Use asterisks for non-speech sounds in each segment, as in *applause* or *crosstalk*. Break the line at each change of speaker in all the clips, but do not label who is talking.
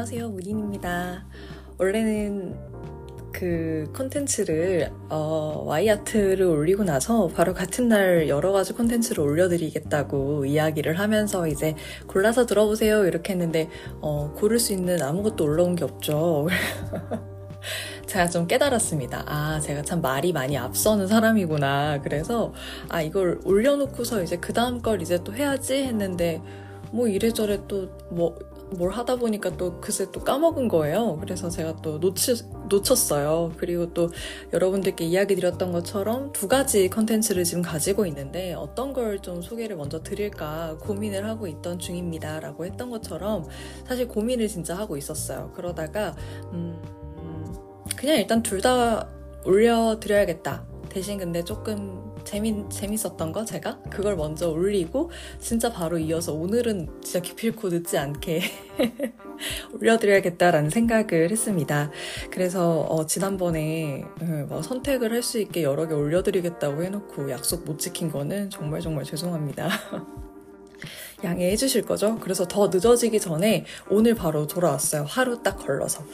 안녕하세요. 우딘입니다. 원래는 그 컨텐츠를 어, 와이아트를 올리고 나서 바로 같은 날 여러 가지 컨텐츠를 올려드리겠다고 이야기를 하면서 이제 골라서 들어보세요 이렇게 했는데 어, 고를 수 있는 아무것도 올라온 게 없죠. *laughs* 제가 좀 깨달았습니다. 아, 제가 참 말이 많이 앞서는 사람이구나. 그래서, 아, 이걸 올려놓고서 이제 그 다음 걸 이제 또 해야지 했는데, 뭐 이래저래 또, 뭐, 뭘 하다 보니까 또 그새 또 까먹은 거예요. 그래서 제가 또 놓치, 놓쳤어요. 그리고 또 여러분들께 이야기 드렸던 것처럼 두 가지 컨텐츠를 지금 가지고 있는데 어떤 걸 좀 소개를 먼저 드릴까 고민을 하고 있던 중입니다. 라고 했던 것처럼 사실 고민을 진짜 하고 있었어요. 그러다가, 음, 그냥 일단 둘 다 올려드려야겠다. 대신 근데 조금 재미, 재밌었던 거 제가 그걸 먼저 올리고 진짜 바로 이어서 오늘은 진짜 기필코 늦지 않게 *laughs* 올려드려야겠다라는 생각을 했습니다. 그래서 어, 지난번에 음, 뭐 선택을 할 수 있게 여러 개 올려드리겠다고 해놓고 약속 못 지킨 거는 정말 정말 죄송합니다. *laughs* 양해해 주실 거죠? 그래서 더 늦어지기 전에 오늘 바로 돌아왔어요. 하루 딱 걸러서.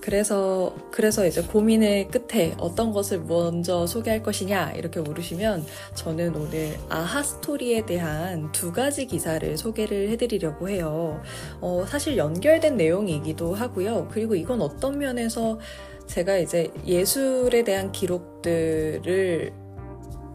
그래서 그래서 이제 고민의 끝에 어떤 것을 먼저 소개할 것이냐 이렇게 물으시면 저는 오늘 아하 스토리에 대한 두 가지 기사를 소개를 해드리려고 해요. 어, 사실 연결된 내용이기도 하고요. 그리고 이건 어떤 면에서 제가 이제 예술에 대한 기록들을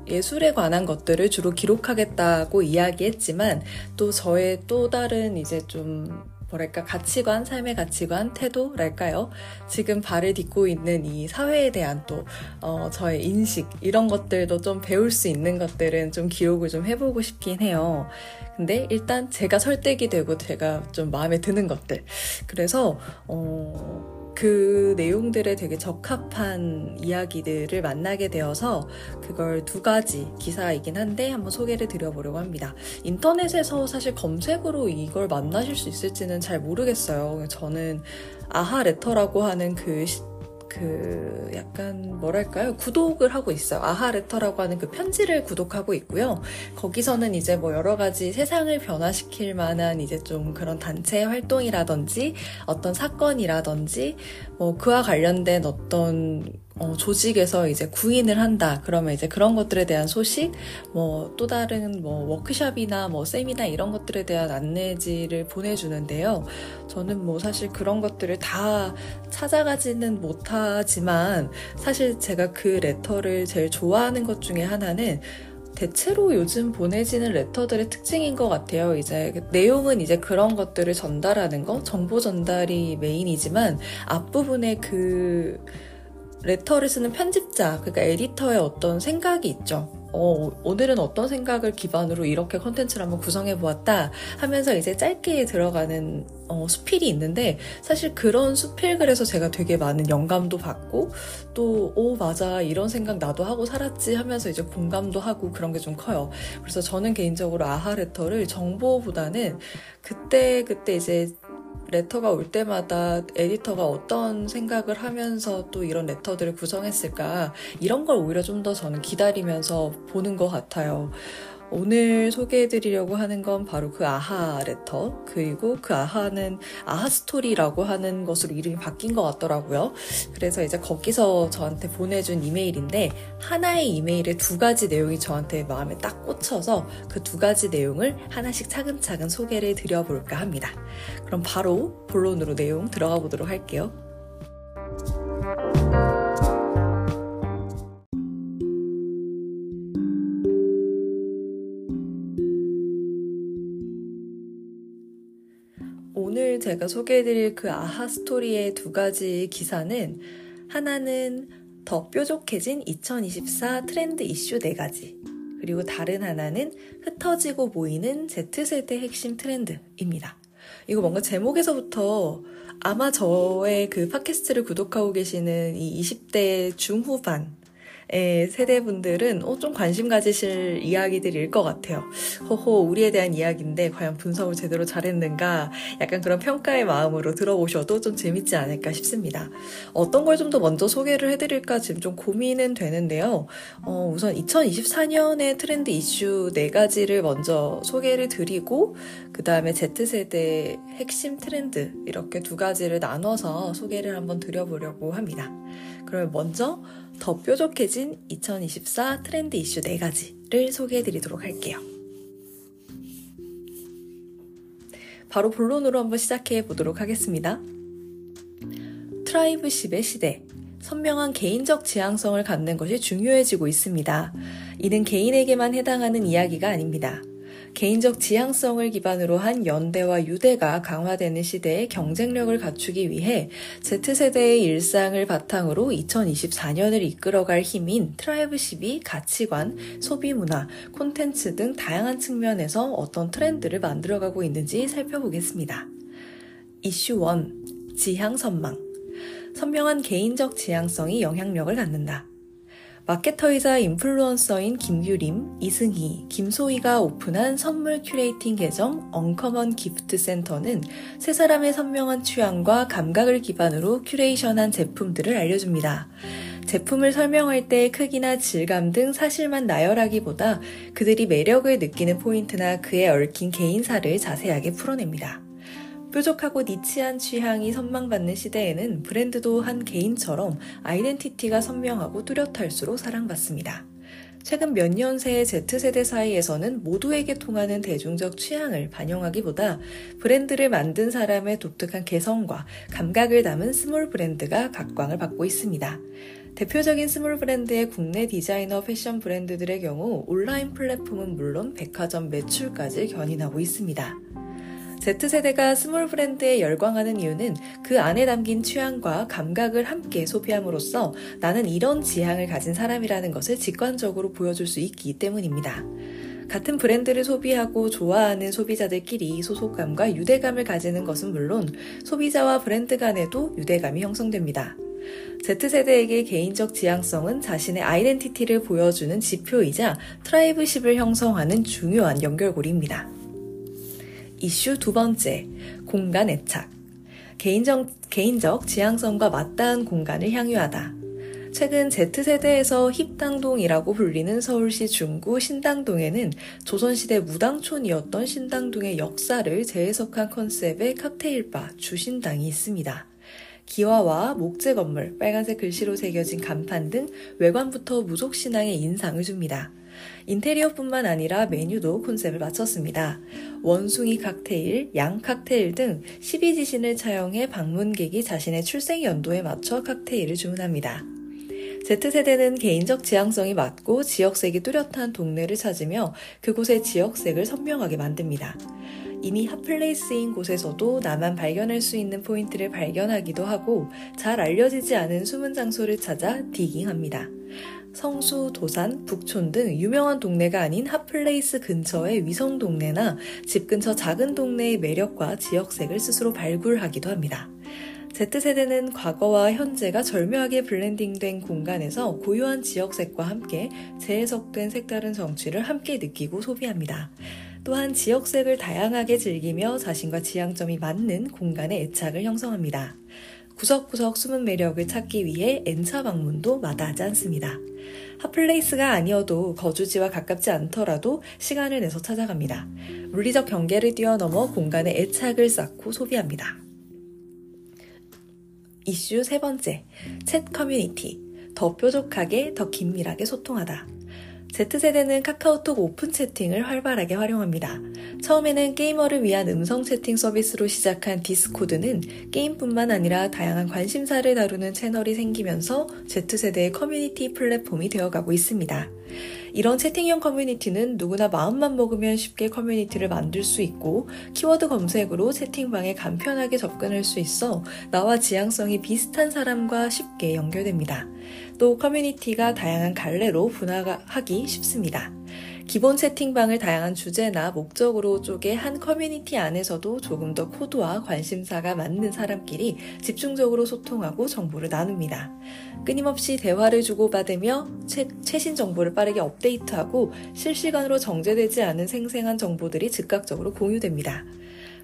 예술에 관한 것들을 주로 기록하겠다고 이야기했지만 또 저의 또 다른 이제 좀 뭐랄까 가치관, 삶의 가치관, 태도랄까요? 지금 발을 딛고 있는 이 사회에 대한 또 어, 저의 인식 이런 것들도 좀 배울 수 있는 것들은 좀 기록을 좀 해보고 싶긴 해요. 근데 일단 제가 설득이 되고 제가 좀 마음에 드는 것들. 그래서 어. 그 내용들에 되게 적합한 이야기들을 만나게 되어서 그걸 두 가지 기사이긴 한데 한번 소개를 드려보려고 합니다. 인터넷에서 사실 검색으로 이걸 만나실 수 있을지는 잘 모르겠어요. 저는 아하 레터라고 하는 그 그 약간 뭐랄까요? 구독을 하고 있어요. 아하레터라고 하는 그 편지를 구독하고 있고요. 거기서는 이제 뭐 여러 가지 세상을 변화시킬 만한 이제 좀 그런 단체 활동이라든지 어떤 사건이라든지 뭐 그와 관련된 어떤 어, 조직에서 이제 구인을 한다. 그러면 이제 그런 것들에 대한 소식, 뭐 또 다른 뭐 워크샵이나 뭐 세미나 이런 것들에 대한 안내지를 보내주는데요. 저는 뭐 사실 그런 것들을 다 찾아가지는 못하지만 사실 제가 그 letter를 제일 좋아하는 것 중에 하나는 대체로 요즘 보내지는 letter들의 특징인 것 같아요. 이제 내용은 이제 그런 것들을 전달하는 거, 정보 전달이 메인이지만 앞부분에 그 letter를 쓰는 편집자, 그러니까 에디터의 어떤 생각이 있죠. 어, 오늘은 어떤 생각을 기반으로 이렇게 컨텐츠를 한번 구성해 보았다 하면서 이제 짧게 들어가는 어, 수필이 있는데 사실 그런 수필글에서 제가 되게 많은 영감도 받고 또, 오, 맞아. 이런 생각 나도 하고 살았지 하면서 이제 공감도 하고 그런 게 좀 커요. 그래서 저는 개인적으로 아하 레터를 정보보다는 그때, 그때 이제 레터가 올 때마다 에디터가 어떤 생각을 하면서 또 이런 레터들을 구성했을까 이런 걸 오히려 좀 더 저는 기다리면서 보는 것 같아요. 오늘 소개해드리려고 하는 건 바로 그 아하 레터 그리고 그 아하는 아하 스토리라고 하는 것으로 이름이 바뀐 것 같더라고요. 그래서 이제 거기서 저한테 보내준 이메일인데 하나의 이메일에 두 가지 내용이 저한테 마음에 딱 꽂혀서 그 두 가지 내용을 하나씩 차근차근 소개를 드려볼까 합니다. 그럼 바로 본론으로 내용 들어가 보도록 할게요. 제가 소개해드릴 그 아하 스토리의 두 가지 기사는 하나는 더 뾰족해진 2024 트렌드 이슈 4가지 그리고 다른 하나는 흩어지고 보이는 Z세대 핵심 트렌드입니다. 이거 뭔가 제목에서부터 아마 저의 그 팟캐스트를 구독하고 계시는 이 20대 중후반 세대분들은 어, 좀 관심 가지실 이야기들일 것 같아요. 호호, 우리에 대한 이야기인데 과연 분석을 제대로 잘했는가? 약간 그런 평가의 마음으로 들어보셔도 좀 재밌지 않을까 싶습니다. 어떤 걸 좀 더 먼저 소개를 해드릴까 지금 좀 고민은 되는데요. 어, 우선 2024년의 트렌드 이슈 네 가지를 먼저 소개를 드리고, 그 다음에 Z세대 핵심 트렌드 이렇게 두 가지를 나눠서 소개를 한번 드려보려고 합니다. 그러면 먼저 더 뾰족해진 2024 트렌드 이슈 4가지를 소개해 드리도록 할게요. 바로 본론으로 한번 시작해 보도록 하겠습니다. tribeship의 시대. 선명한 개인적 지향성을 갖는 것이 중요해지고 있습니다. 이는 개인에게만 해당하는 이야기가 아닙니다. 개인적 지향성을 기반으로 한 연대와 유대가 강화되는 시대에 경쟁력을 갖추기 위해 Z세대의 일상을 바탕으로 2024년을 이끌어갈 힘인 tribeship이 가치관, 소비문화, 콘텐츠 등 다양한 측면에서 어떤 트렌드를 만들어가고 있는지 살펴보겠습니다. 이슈 1. 지향 선망. 선명한 개인적 지향성이 영향력을 갖는다. 마케터이자 인플루언서인 김규림, 이승희, 김소희가 오픈한 선물 curating 계정 Uncommon Gift Center는 세 사람의 선명한 취향과 감각을 기반으로 큐레이션한 제품들을 알려줍니다. 제품을 설명할 때 크기나 질감 등 사실만 나열하기보다 그들이 매력을 느끼는 포인트나 그에 얽힌 개인사를 자세하게 풀어냅니다. 뾰족하고 niche한 취향이 선망받는 시대에는 브랜드도 한 개인처럼 아이덴티티가 선명하고 뚜렷할수록 사랑받습니다. 최근 몇 년 새의 Z세대 사이에서는 모두에게 통하는 대중적 취향을 반영하기보다 브랜드를 만든 사람의 독특한 개성과 감각을 담은 small 브랜드가 각광을 받고 있습니다. 대표적인 small 브랜드의 국내 디자이너 패션 브랜드들의 경우 온라인 플랫폼은 물론 백화점 매출까지 견인하고 있습니다. Z세대가 small 브랜드에 열광하는 이유는 그 안에 담긴 취향과 감각을 함께 소비함으로써 나는 이런 지향을 가진 사람이라는 것을 직관적으로 보여줄 수 있기 때문입니다. 같은 브랜드를 소비하고 좋아하는 소비자들끼리 소속감과 유대감을 가지는 것은 물론 소비자와 브랜드 간에도 유대감이 형성됩니다. Z세대에게 개인적 지향성은 자신의 아이덴티티를 보여주는 지표이자 tribeship을 형성하는 중요한 연결고리입니다. 이슈 두 번째, 공간 애착. 개인적, 개인적 지향성과 맞닿은 공간을 향유하다. 최근 Z세대에서 힙당동이라고 불리는 서울시 중구 신당동에는 조선시대 무당촌이었던 신당동의 역사를 재해석한 컨셉의 칵테일바 주신당이 있습니다. 기와와 목재 건물, 빨간색 글씨로 새겨진 간판 등 외관부터 무속신앙의 인상을 줍니다. 인테리어뿐만 아니라 메뉴도 콘셉트를 맞췄습니다. 원숭이 칵테일, 양 칵테일 등 12지신을 차용해 방문객이 자신의 출생 연도에 맞춰 칵테일을 주문합니다. Z세대는 개인적 지향성이 맞고 지역색이 뚜렷한 동네를 찾으며 그곳의 지역색을 선명하게 만듭니다. 이미 핫플레이스인 곳에서도 나만 발견할 수 있는 포인트를 발견하기도 하고 잘 알려지지 않은 숨은 장소를 찾아 digging합니다. 성수, 도산, 북촌 등 유명한 동네가 아닌 핫플레이스 근처의 위성 동네나 집 근처 작은 동네의 매력과 지역색을 스스로 발굴하기도 합니다. Z세대는 과거와 현재가 절묘하게 블렌딩된 공간에서 고유한 지역색과 함께 재해석된 색다른 정취를 함께 느끼고 소비합니다. 또한 지역색을 다양하게 즐기며 자신과 지향점이 맞는 공간의 애착을 형성합니다. 구석구석 숨은 매력을 찾기 위해 N차 방문도 마다하지 않습니다. 핫플레이스가 아니어도 거주지와 가깝지 않더라도 시간을 내서 찾아갑니다. 물리적 경계를 뛰어넘어 공간에 애착을 쌓고 소비합니다. 이슈 세 번째, 챗 커뮤니티. 더 뾰족하게, 더 긴밀하게 소통하다. Z세대는 카카오톡 오픈 채팅을 활발하게 활용합니다. 처음에는 게이머를 위한 음성 채팅 서비스로 시작한 디스코드는 게임뿐만 아니라 다양한 관심사를 다루는 채널이 생기면서 Z세대의 커뮤니티 플랫폼이 되어가고 있습니다. 이런 채팅형 커뮤니티는 누구나 마음만 먹으면 쉽게 커뮤니티를 만들 수 있고 키워드 검색으로 채팅방에 간편하게 접근할 수 있어 나와 지향성이 비슷한 사람과 쉽게 연결됩니다. 또 커뮤니티가 다양한 갈래로 분화하기 쉽습니다. 기본 채팅방을 다양한 주제나 목적으로 쪼개 한 커뮤니티 안에서도 조금 더 코드와 관심사가 맞는 사람끼리 집중적으로 소통하고 정보를 나눕니다. 끊임없이 대화를 주고받으며 최, 최신 정보를 빠르게 업데이트하고 실시간으로 정제되지 않은 생생한 정보들이 즉각적으로 공유됩니다.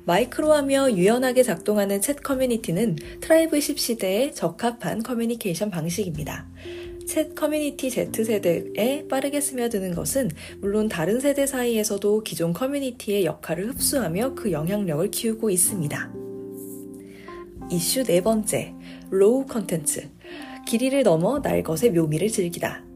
micro하며 유연하게 작동하는 챗 커뮤니티는 tribeship 시대에 적합한 커뮤니케이션 방식입니다. 챗 커뮤니티 Z세대에 빠르게 스며드는 것은 물론 다른 세대 사이에서도 기존 커뮤니티의 역할을 흡수하며 그 영향력을 키우고 있습니다. 이슈 네 번째, raw 컨텐츠. 길이를 넘어 날 것의 묘미를 즐기다.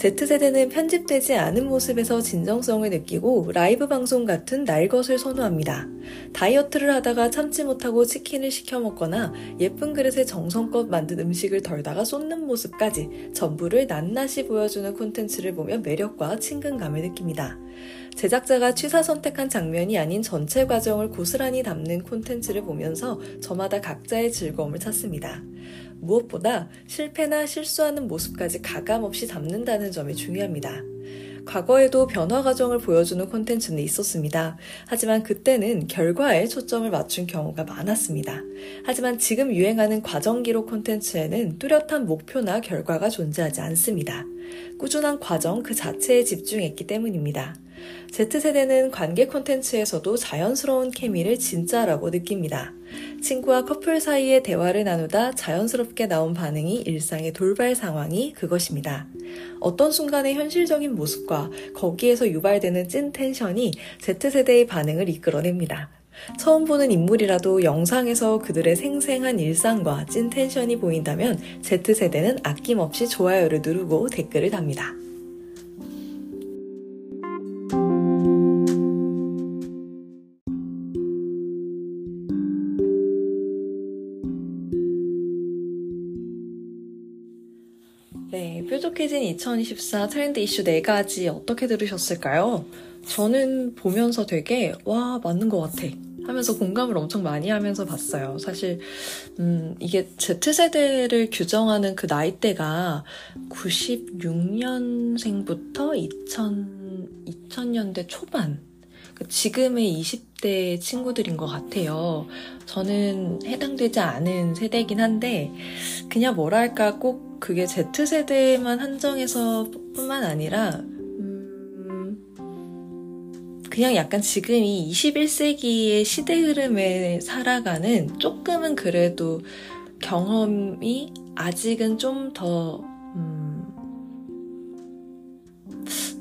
Z세대는 편집되지 않은 모습에서 진정성을 느끼고 라이브 방송 같은 날 것을 선호합니다. 다이어트를 하다가 참지 못하고 치킨을 시켜 먹거나 예쁜 그릇에 정성껏 만든 음식을 덜다가 쏟는 모습까지 전부를 낱낱이 보여주는 콘텐츠를 보면 매력과 친근감을 느낍니다. 제작자가 취사 선택한 장면이 아닌 전체 과정을 고스란히 담는 콘텐츠를 보면서 저마다 각자의 즐거움을 찾습니다. 무엇보다 실패나 실수하는 모습까지 가감없이 담는다는 점이 중요합니다. 과거에도 변화 과정을 보여주는 콘텐츠는 있었습니다. 하지만 그때는 결과에 초점을 맞춘 경우가 많았습니다. 하지만 지금 유행하는 과정 기록 콘텐츠에는 뚜렷한 목표나 결과가 존재하지 않습니다. 꾸준한 과정 그 자체에 집중했기 때문입니다. Z세대는 관계 콘텐츠에서도 자연스러운 케미를 진짜라고 느낍니다. 친구와 커플 사이의 대화를 나누다 자연스럽게 나온 반응이 일상의 돌발 상황이 그것입니다. 어떤 순간의 현실적인 모습과 거기에서 유발되는 찐 텐션이 Z세대의 반응을 이끌어냅니다. 처음 보는 인물이라도 영상에서 그들의 생생한 일상과 찐 텐션이 보인다면 Z세대는 아낌없이 좋아요를 누르고 댓글을 답니다. 뾰족해진 2024 트렌드 이슈 4가지 어떻게 들으셨을까요? 저는 보면서 되게, 와, 맞는 것 같아. 하면서 공감을 엄청 많이 하면서 봤어요. 사실, 음, 이게 Z세대를 규정하는 그 나이대가 96년생부터 2000, 2000년대 초반. 그 지금의 20대 친구들인 것 같아요. 저는 해당되지 않은 세대이긴 한데, 그냥 뭐랄까 꼭 그게 Z세대만 한정해서 뿐만 아니라, 음, 그냥 약간 지금 이 21세기의 시대 흐름에 살아가는 조금은 그래도 경험이 아직은 좀 더, 음,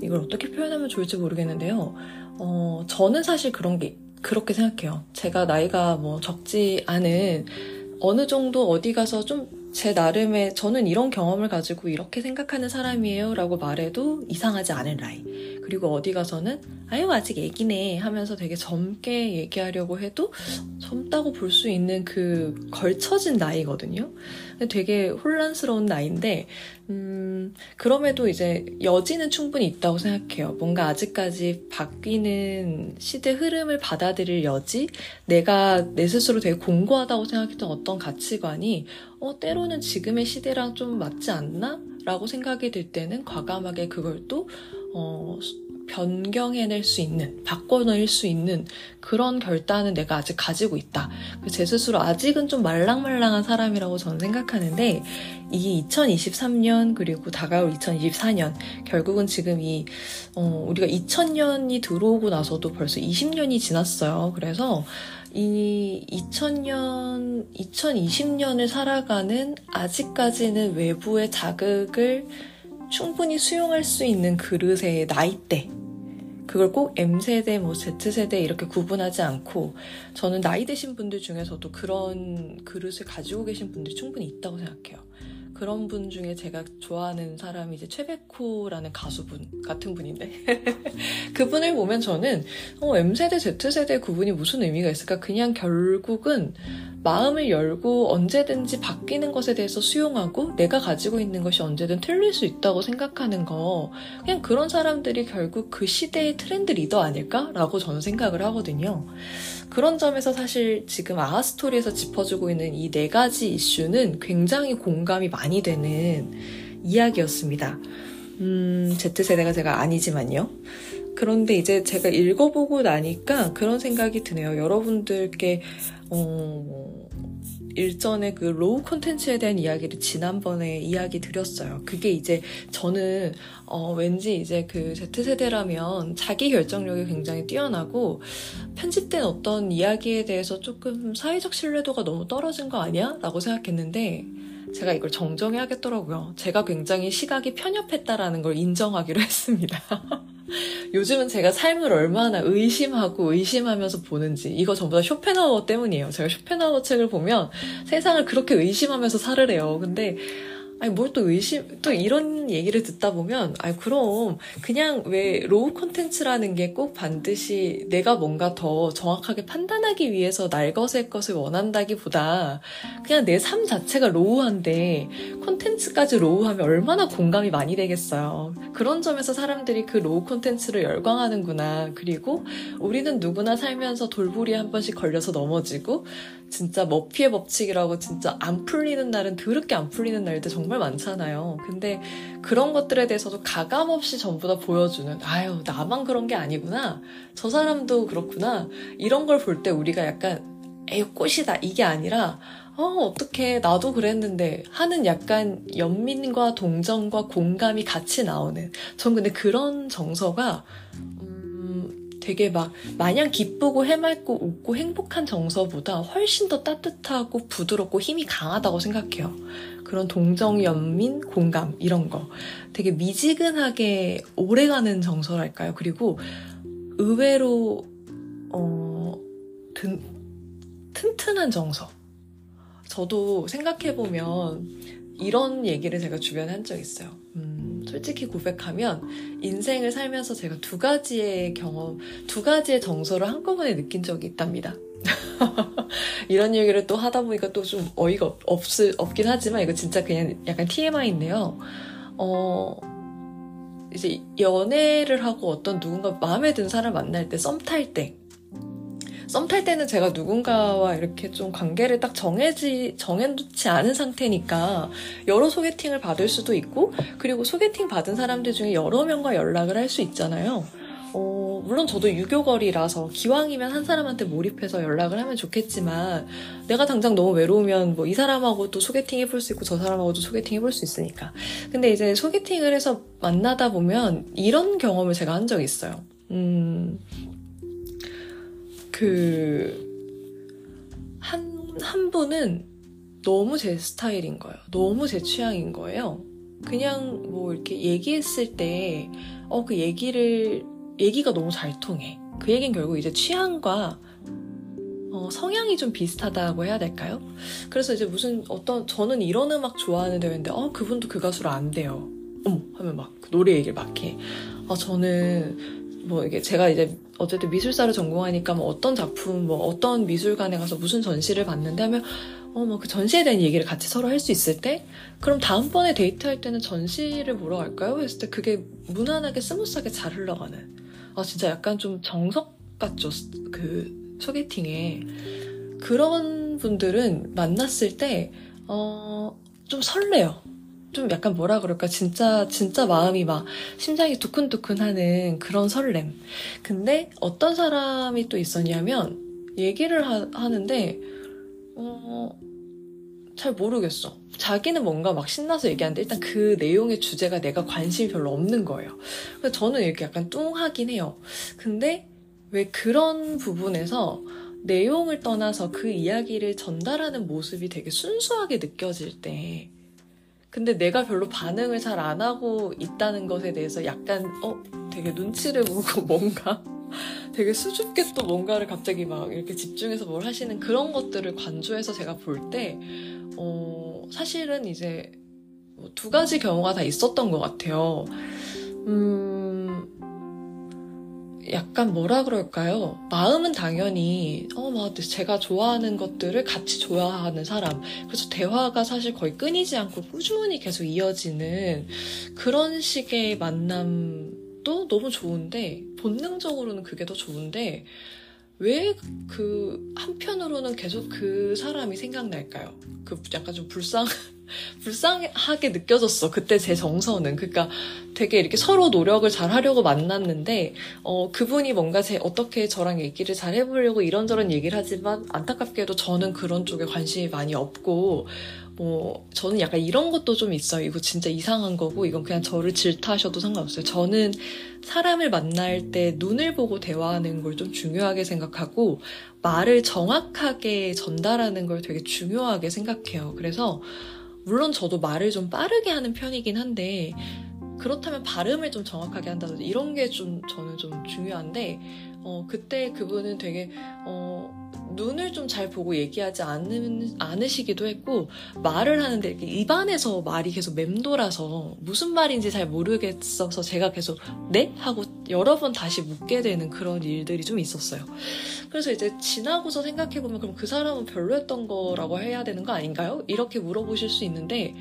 이걸 어떻게 표현하면 좋을지 모르겠는데요. 어, 저는 사실 그런 게, 그렇게 생각해요. 제가 나이가 뭐 적지 않은 어느 정도 어디 가서 좀 제 나름의 저는 이런 경험을 가지고 이렇게 생각하는 사람이에요 라고 말해도 이상하지 않은 나이. 그리고 어디 가서는 아유 아직 애기네 하면서 되게 젊게 얘기하려고 해도 젊다고 볼 수 있는 그 걸쳐진 나이거든요. 되게 혼란스러운 나이인데 음, 그럼에도 이제 여지는 충분히 있다고 생각해요. 뭔가 아직까지 바뀌는 시대 흐름을 받아들일 여지, 내가 내 스스로 되게 공고하다고 생각했던 어떤 가치관이 어, 때로는 지금의 시대랑 좀 맞지 않나? 라고 생각이 들 때는 과감하게 그걸 또, 어, 변경해낼 수 있는, 바꿔낼 수 있는 그런 결단은 내가 아직 가지고 있다. 제 스스로 아직은 좀 말랑말랑한 사람이라고 저는 생각하는데, 이 2023년 그리고 다가올 2024년, 결국은 지금 이, 어, 우리가 2000년이 들어오고 나서도 벌써 20년이 지났어요. 그래서 이 2000년, 2020년을 살아가는 아직까지는 외부의 자극을 충분히 수용할 수 있는 그릇의 나이대. 그걸 꼭 M세대, 뭐 Z세대 이렇게 구분하지 않고 저는 나이 드신 분들 중에서도 그런 그릇을 가지고 계신 분들이 충분히 있다고 생각해요. 그런 분 중에 제가 좋아하는 사람이 이제 최백호라는 가수분 같은 분인데 *laughs* 그분을 보면 저는 어, M세대, Z세대 구분이 무슨 의미가 있을까? 그냥 결국은 마음을 열고 언제든지 바뀌는 것에 대해서 수용하고 내가 가지고 있는 것이 언제든 틀릴 수 있다고 생각하는 거 그냥 그런 사람들이 결국 그 시대의 트렌드 리더 아닐까라고 저는 생각을 하거든요. 그런 점에서 사실 지금 아하스토리에서 짚어주고 있는 이 네 가지 이슈는 굉장히 공감이 많이 되는 이야기였습니다. 음, Z세대가 제가 아니지만요. 그런데 이제 제가 읽어보고 나니까 그런 생각이 드네요. 여러분들께, 어, 일전에 그 raw 콘텐츠에 대한 이야기를 지난번에 이야기 드렸어요. 그게 이제 저는 어 왠지 이제 그 Z세대라면 자기 결정력이 굉장히 뛰어나고 편집된 어떤 이야기에 대해서 조금 사회적 신뢰도가 너무 떨어진 거 아니야? 라고 생각했는데 제가 이걸 정정해야겠더라고요. 제가 굉장히 시각이 편협했다라는 걸 인정하기로 *laughs* 했습니다. *laughs* 요즘은 제가 삶을 얼마나 의심하고 의심하면서 보는지 이거 전부 다 쇼펜하우어 때문이에요. 제가 쇼펜하우어 책을 보면 세상을 그렇게 의심하면서 살으래요. 근데 아니 뭘 또 의심 또 이런 얘기를 듣다 보면 아니 그럼 그냥 왜 raw 콘텐츠라는 게 꼭 반드시 내가 뭔가 더 정확하게 판단하기 위해서 날 것의 것을 원한다기보다 그냥 내 삶 자체가 raw한데 콘텐츠까지 raw하면 얼마나 공감이 많이 되겠어요. 그런 점에서 사람들이 그 raw 콘텐츠를 열광하는구나. 그리고 우리는 누구나 살면서 돌부리에 한 번씩 걸려서 넘어지고 진짜 머피의 법칙이라고 진짜 안 풀리는 날은 더럽게 안 풀리는 날도 정말 많잖아요. 근데 그런 것들에 대해서도 가감 없이 전부 다 보여주는, 아유, 나만 그런 게 아니구나. 저 사람도 그렇구나. 이런 걸 볼 때 우리가 약간, 에이, 꽃이다. 이게 아니라, 어, 어떻게 나도 그랬는데 하는 약간 연민과 동정과 공감이 같이 나오는. 전 근데 그런 정서가 되게 막 마냥 기쁘고 해맑고 웃고 행복한 정서보다 훨씬 더 따뜻하고 부드럽고 힘이 강하다고 생각해요. 그런 동정, 연민, 공감 이런 거 되게 미지근하게 오래가는 정서랄까요. 그리고 의외로 어 든, 튼튼한 정서. 저도 생각해 보면 이런 얘기를 제가 주변에 한 적 있어요. 음, 솔직히 고백하면 인생을 살면서 제가 두 가지의 경험, 두 가지의 정서를 한꺼번에 느낀 적이 있답니다. *laughs* 이런 얘기를 또 하다 보니까 또 좀 어이가 없, 없, 없긴 하지만 이거 진짜 그냥 약간 TMI인데요. 어, 이제 연애를 하고 어떤 누군가 마음에 든 사람 만날 때, 썸 탈 때, 썸 탈 때는 제가 누군가와 이렇게 좀 관계를 딱 정해지, 정해놓지 않은 상태니까 여러 소개팅을 받을 수도 있고, 그리고 소개팅 받은 사람들 중에 여러 명과 연락을 할 수 있잖아요. 어, 물론 저도 유교걸이라서 기왕이면 한 사람한테 몰입해서 연락을 하면 좋겠지만 내가 당장 너무 외로우면 뭐 이 사람하고 또 소개팅 해볼 수 있고 저 사람하고도 소개팅 해볼 수 있으니까. 근데 이제 소개팅을 해서 만나다 보면 이런 경험을 제가 한 적이 있어요. 음, 그, 한, 한 분은 너무 제 스타일인 거예요. 너무 제 취향인 거예요. 그냥 뭐 이렇게 얘기했을 때, 어, 그 얘기를, 얘기가 너무 잘 통해. 그 얘기는 결국 이제 취향과 어, 성향이 좀 비슷하다고 해야 될까요? 그래서 이제 무슨 어떤 저는 이런 음악 좋아하는데 근데 어 그분도 그 가수를 안대요. 어머 하면 막 노래 얘기를 막 해. 아 저는 뭐 이게 제가 이제 어쨌든 미술사를 전공하니까 뭐 어떤 작품 뭐 어떤 미술관에 가서 무슨 전시를 봤는데 하면 어 뭐 그 전시에 대한 얘기를 같이 서로 할 수 있을 때 그럼 다음번에 데이트할 때는 전시를 보러 갈까요? 했을 때 그게 무난하게 smooth하게 잘 흘러가는 아 진짜 약간 좀 정석 같죠? 그 소개팅에. 그런 분들은 만났을 때 어 좀 설레요. 좀 약간 뭐라 그럴까? 진짜 진짜 마음이 막 심장이 두근두근하는 그런 설렘. 근데 어떤 사람이 또 있었냐면 얘기를 하, 하는데 어, 잘 모르겠어. 자기는 뭔가 막 신나서 얘기하는데 일단 그 내용의 주제가 내가 관심이 별로 없는 거예요. 그래서 저는 이렇게 약간 뚱하긴 해요. 근데 왜 그런 부분에서 내용을 떠나서 그 이야기를 전달하는 모습이 되게 순수하게 느껴질 때 근데 내가 별로 반응을 잘 안 하고 있다는 것에 대해서 약간 어 되게 눈치를 보고 *laughs* 뭔가 되게 수줍게 또 뭔가를 갑자기 막 이렇게 집중해서 뭘 하시는 그런 것들을 관조해서 제가 볼 때 어, 사실은 이제 뭐두 가지 경우가 다 있었던 것 같아요. 음, 약간 뭐라 그럴까요? 마음은 당연히 어, 막 제가 좋아하는 것들을 같이 좋아하는 사람. 그래서 대화가 사실 거의 끊이지 않고 꾸준히 계속 이어지는 그런 식의 만남 도 너무 좋은데 본능적으로는 그게 더 좋은데 왜 그 한편으로는 계속 그 사람이 생각날까요? 그 약간 좀 불쌍 *laughs* 불쌍하게 느껴졌어. 그때 제 정서는. 그러니까 되게 이렇게 서로 노력을 잘 하려고 만났는데, 어, 그분이 뭔가 제, 어떻게 저랑 얘기를 잘 해보려고 이런저런 얘기를 하지만, 안타깝게도 저는 그런 쪽에 관심이 많이 없고, 뭐, 저는 약간 이런 것도 좀 있어요. 이거 진짜 이상한 거고, 이건 그냥 저를 질타하셔도 상관없어요. 저는 사람을 만날 때 눈을 보고 대화하는 걸 좀 중요하게 생각하고, 말을 정확하게 전달하는 걸 되게 중요하게 생각해요. 그래서, 물론 저도 말을 좀 빠르게 하는 편이긴 한데, 그렇다면 발음을 좀 정확하게 한다든지 이런 게 좀 저는 좀 중요한데 어 그때 그분은 되게 어 눈을 좀 잘 보고 얘기하지 않는, 않으시기도 했고, 말을 하는데 입안에서 말이 계속 맴돌아서 무슨 말인지 잘 모르겠어서 제가 계속 네? 하고 여러 번 다시 묻게 되는 그런 일들이 좀 있었어요. 그래서 이제 지나고서 생각해보면 그럼 그 사람은 별로였던 거라고 해야 되는 거 아닌가요? 이렇게 물어보실 수 있는데,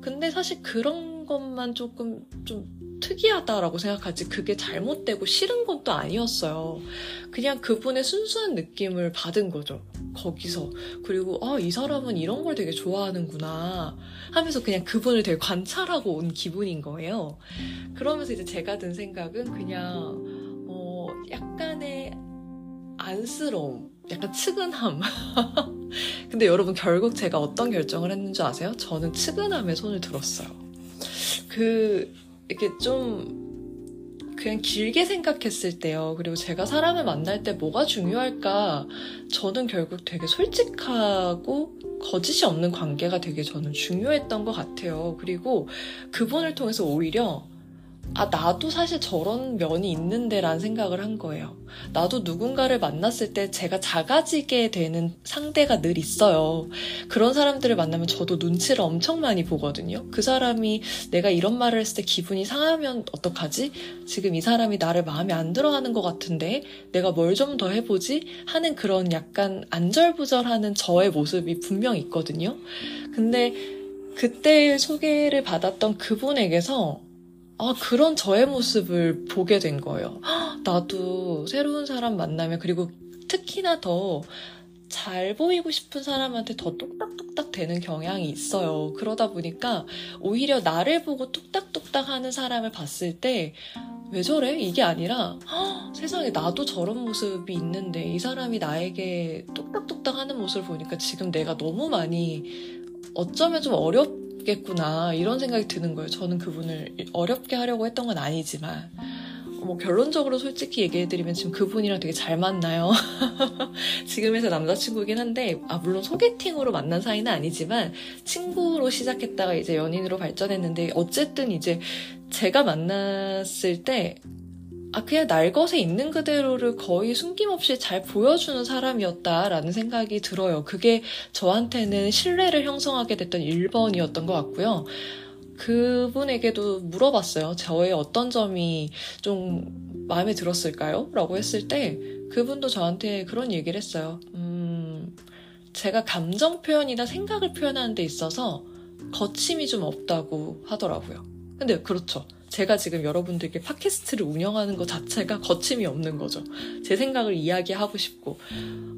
근데 사실 그런 것만 조금 좀 특이하다라고 생각하지 그게 잘못되고 싫은 건 또 아니었어요. 그냥 그분의 순수한 느낌을 받은 거죠. 거기서. 그리고 아, 이 사람은 이런 걸 되게 좋아하는구나 하면서 그냥 그분을 되게 관찰하고 온 기분인 거예요. 그러면서 이제 제가 든 생각은 그냥 어, 약간의 안쓰러움, 약간 측은함. *laughs* 근데 여러분 결국 제가 어떤 결정을 했는지 아세요? 저는 측은함에 손을 들었어요. 그 이렇게 좀 그냥 길게 생각했을 때요. 그리고 제가 사람을 만날 때 뭐가 중요할까? 저는 결국 되게 솔직하고 거짓이 없는 관계가 되게 저는 중요했던 것 같아요. 그리고 그분을 통해서 오히려 아, 나도 사실 저런 면이 있는데라는 생각을 한 거예요. 나도 누군가를 만났을 때 제가 작아지게 되는 상대가 늘 있어요. 그런 사람들을 만나면 저도 눈치를 엄청 많이 보거든요. 그 사람이 내가 이런 말을 했을 때 기분이 상하면 어떡하지? 지금 이 사람이 나를 마음에 안 들어 하는 것 같은데 내가 뭘 좀 더 해보지? 하는 그런 약간 안절부절하는 저의 모습이 분명 있거든요. 근데 그때 소개를 받았던 그분에게서 아, 그런 저의 모습을 보게 된 거예요. 나도 새로운 사람 만나면, 그리고 특히나 더 잘 보이고 싶은 사람한테 더 뚝딱뚝딱 되는 경향이 있어요. 그러다 보니까 오히려 나를 보고 뚝딱뚝딱 하는 사람을 봤을 때, 왜 저래? 이게 아니라, 세상에 나도 저런 모습이 있는데, 이 사람이 나에게 뚝딱뚝딱 하는 모습을 보니까 지금 내가 너무 많이 어쩌면 좀 어렵 겠구나 이런 생각이 드는 거예요. 저는 그분을 어렵게 하려고 했던 건 아니지만 뭐 결론적으로 솔직히 얘기해드리면 지금 그분이랑 되게 잘 만나요. *laughs* 지금에서 남자친구긴 한데 아 물론 소개팅으로 만난 사이는 아니지만 친구로 시작했다가 이제 연인으로 발전했는데 어쨌든 이제 제가 만났을 때 아, 그냥 날것에 있는 그대로를 거의 숨김없이 잘 보여주는 사람이었다라는 생각이 들어요. 그게 저한테는 신뢰를 형성하게 됐던 1번이었던 것 같고요. 그분에게도 물어봤어요. 저의 어떤 점이 좀 마음에 들었을까요? 라고 했을 때 그분도 저한테 그런 얘기를 했어요. 음, 제가 감정 표현이나 생각을 표현하는 데 있어서 거침이 좀 없다고 하더라고요. 근데 그렇죠. 제가 지금 여러분들께 팟캐스트를 운영하는 것 자체가 거침이 없는 거죠. 제 생각을 이야기하고 싶고,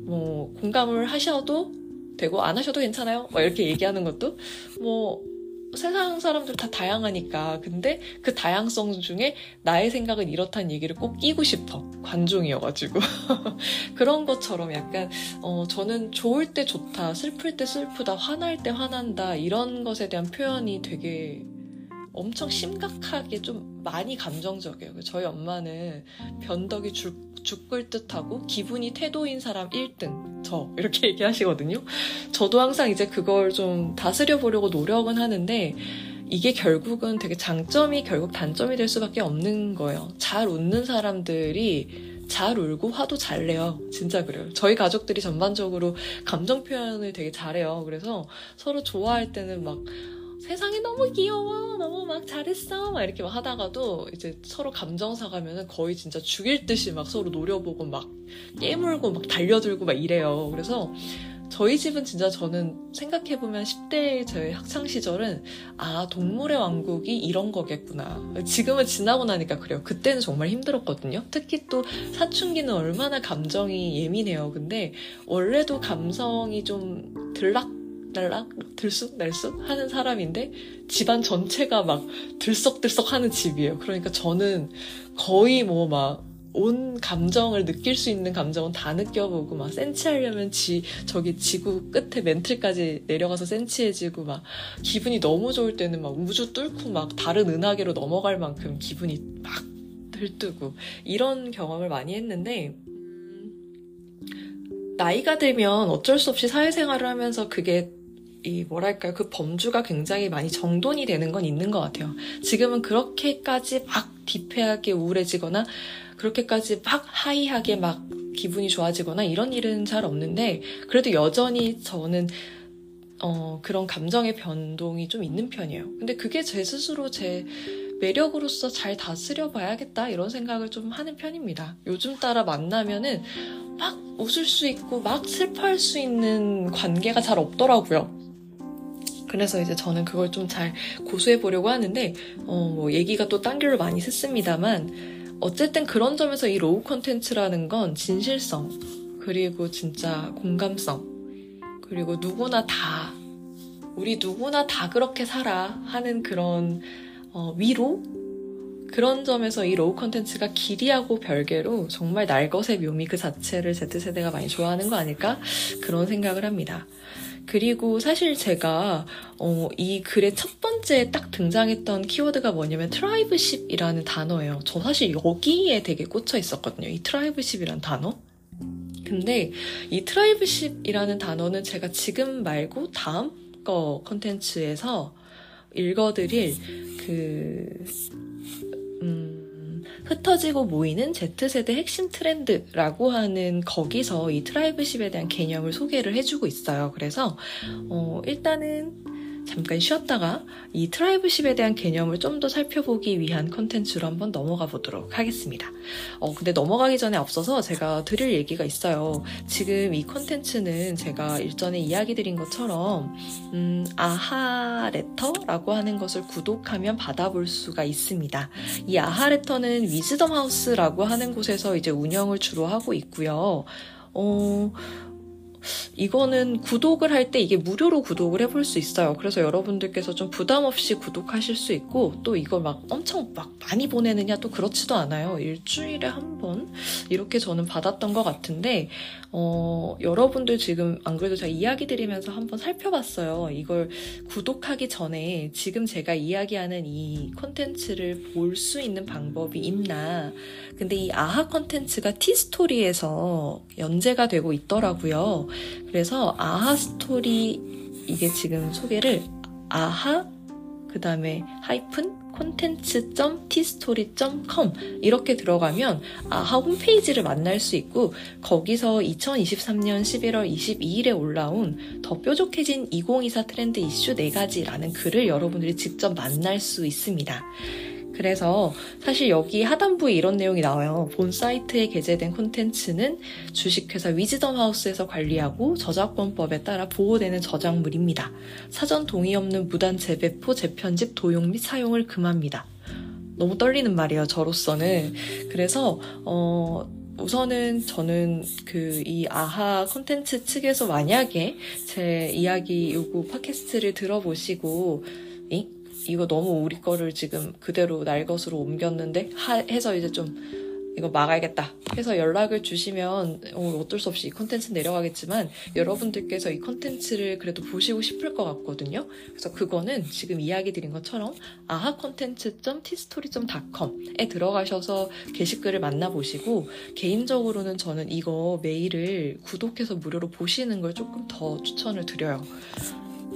뭐, 공감을 하셔도 되고, 안 하셔도 괜찮아요. 뭐 이렇게 얘기하는 것도, 뭐, 세상 사람들 다 다양하니까. 근데 그 다양성 중에 나의 생각은 이렇다는 얘기를 꼭 끼고 싶어. 관종이어가지고. *laughs* 그런 것처럼 약간, 어, 저는 좋을 때 좋다, 슬플 때 슬프다, 화날 때 화난다, 이런 것에 대한 표현이 되게 엄청 심각하게 좀 많이 감정적이에요. 저희 엄마는 변덕이 죽, 죽을 듯하고 기분이 태도인 사람 1등 저 이렇게 *laughs* 얘기하시거든요. 저도 항상 이제 그걸 좀 다스려 보려고 노력은 하는데 이게 결국은 되게 장점이 결국 단점이 될 수밖에 없는 거예요. 잘 웃는 사람들이 잘 울고 화도 잘 내요. 진짜 그래요. 저희 가족들이 전반적으로 감정 표현을 되게 잘해요. 그래서 서로 좋아할 때는 막 세상이 너무 귀여워 너무 막 잘했어 막 이렇게 막 하다가도 이제 서로 감정사 가면은 거의 진짜 죽일 듯이 막 서로 노려보고 막 깨물고 막 달려들고 막 이래요. 그래서 저희 집은 진짜 저는 생각해보면 10대 저희 학창시절은 아 동물의 왕국이 이런 거겠구나. 지금은 지나고 나니까 그래요. 그때는 정말 힘들었거든요. 특히 또 사춘기는 얼마나 감정이 예민해요. 근데 원래도 감성이 좀 들락 날락 들쑥날쑥 하는 사람인데 집안 전체가 막 들썩들썩 하는 집이에요. 그러니까 저는 거의 뭐 막 온 감정을 느낄 수 있는 감정은 다 느껴보고 막 센치하려면 지 저기 지구 끝에 멘틀까지 내려가서 센치해지고 막 기분이 너무 좋을 때는 막 우주 뚫고 막 다른 은하계로 넘어갈 만큼 기분이 막 들뜨고 이런 경험을 많이 했는데 나이가 들면 어쩔 수 없이 사회생활을 하면서 그게 이 뭐랄까요 그 범주가 굉장히 많이 정돈이 되는 건 있는 것 같아요. 지금은 그렇게까지 막 디페하게 우울해지거나 그렇게까지 막 하이하게 막 기분이 좋아지거나 이런 일은 잘 없는데 그래도 여전히 저는 어, 그런 감정의 변동이 좀 있는 편이에요. 근데 그게 제 스스로 제 매력으로서 잘 다스려 봐야겠다 이런 생각을 좀 하는 편입니다. 요즘 따라 만나면은 막 웃을 수 있고 막 슬퍼할 수 있는 관계가 잘 없더라고요. 그래서 이제 저는 그걸 좀 잘 고수해 보려고 하는데 어, 뭐 얘기가 또 딴 길로 많이 샜습니다만 어쨌든 그런 점에서 이 raw 컨텐츠라는 건 진실성 그리고 진짜 공감성 그리고 누구나 다 우리 누구나 다 그렇게 살아 하는 그런 어, 위로 그런 점에서 이 raw 컨텐츠가 길이하고 별개로 정말 날것의 묘미 그 자체를 Z세대가 많이 좋아하는 거 아닐까? 그런 생각을 합니다. 그리고 사실 제가 어, 이 글의 첫 번째 딱 등장했던 키워드가 뭐냐면 tribeship이라는 단어예요. 저 사실 여기에 되게 꽂혀 있었거든요. 이 tribeship이라는 단어. 근데 이 tribeship이라는 단어는 제가 지금 말고 다음 거 컨텐츠에서 읽어드릴 그, 음, 흩어지고 모이는 Z세대 핵심 트렌드라고 하는 거기서 이 tribeship에 대한 개념을 소개를 해주고 있어요. 그래서, 어, 일단은 잠깐 쉬었다가 이 tribeship에 대한 개념을 좀 더 살펴보기 위한 컨텐츠로 한번 넘어가 보도록 하겠습니다. 어, 근데 넘어가기 전에 앞서서 제가 드릴 얘기가 있어요. 지금 이 컨텐츠는 제가 일전에 이야기 드린 것처럼, 음, 아하 레터라고 하는 것을 구독하면 받아볼 수가 있습니다. 이 아하 레터는 위즈덤 하우스라고 하는 곳에서 이제 운영을 주로 하고 있고요. 어, 이거는 구독을 할 때 이게 무료로 구독을 해볼 수 있어요. 그래서 여러분들께서 좀 부담 없이 구독하실 수 있고 또 이걸 막 엄청 막 많이 보내느냐 또 그렇지도 않아요. 일주일에 한 번 이렇게 저는 받았던 것 같은데 어, 여러분들 지금 안 그래도 제가 이야기 드리면서 한번 살펴봤어요. 이걸 구독하기 전에 지금 제가 이야기하는 이 콘텐츠를 볼 수 있는 방법이 있나. 근데 이 아하 콘텐츠가 티스토리에서 연재가 되고 있더라고요. 그래서 아하 스토리 이게 지금 소개를 아하 그 다음에 하이픈 콘텐츠.tstory.com 이렇게 들어가면 아하 홈페이지를 만날 수 있고 거기서 2023년 11월 22일에 올라온 더 뾰족해진 2024 트렌드 이슈 4가지라는 글을 여러분들이 직접 만날 수 있습니다. 그래서 사실 여기 하단부에 이런 내용이 나와요. 본 사이트에 게재된 콘텐츠는 주식회사 위즈덤 하우스에서 관리하고 저작권법에 따라 보호되는 저작물입니다. 사전 동의 없는 무단 재배포, 재편집, 도용 및 사용을 금합니다. 너무 떨리는 말이에요, 저로서는. 그래서, 어, 우선은 저는 그 이 아하 콘텐츠 측에서 만약에 제 이야기 요구 팟캐스트를 들어보시고, 이? 이거 너무 우리 거를 지금 그대로 날 것으로 옮겼는데 하, 해서 이제 좀 이거 막아야겠다 해서 연락을 주시면 어, 떨수 없이 이 컨텐츠 내려가겠지만 여러분들께서 이 컨텐츠를 그래도 보시고 싶을 것 같거든요. 그래서 그거는 지금 이야기 드린 것처럼 아하콘텐츠.tstory.com에 들어가셔서 게시글을 만나보시고 개인적으로는 저는 이거 메일을 구독해서 무료로 보시는 걸 조금 더 추천을 드려요.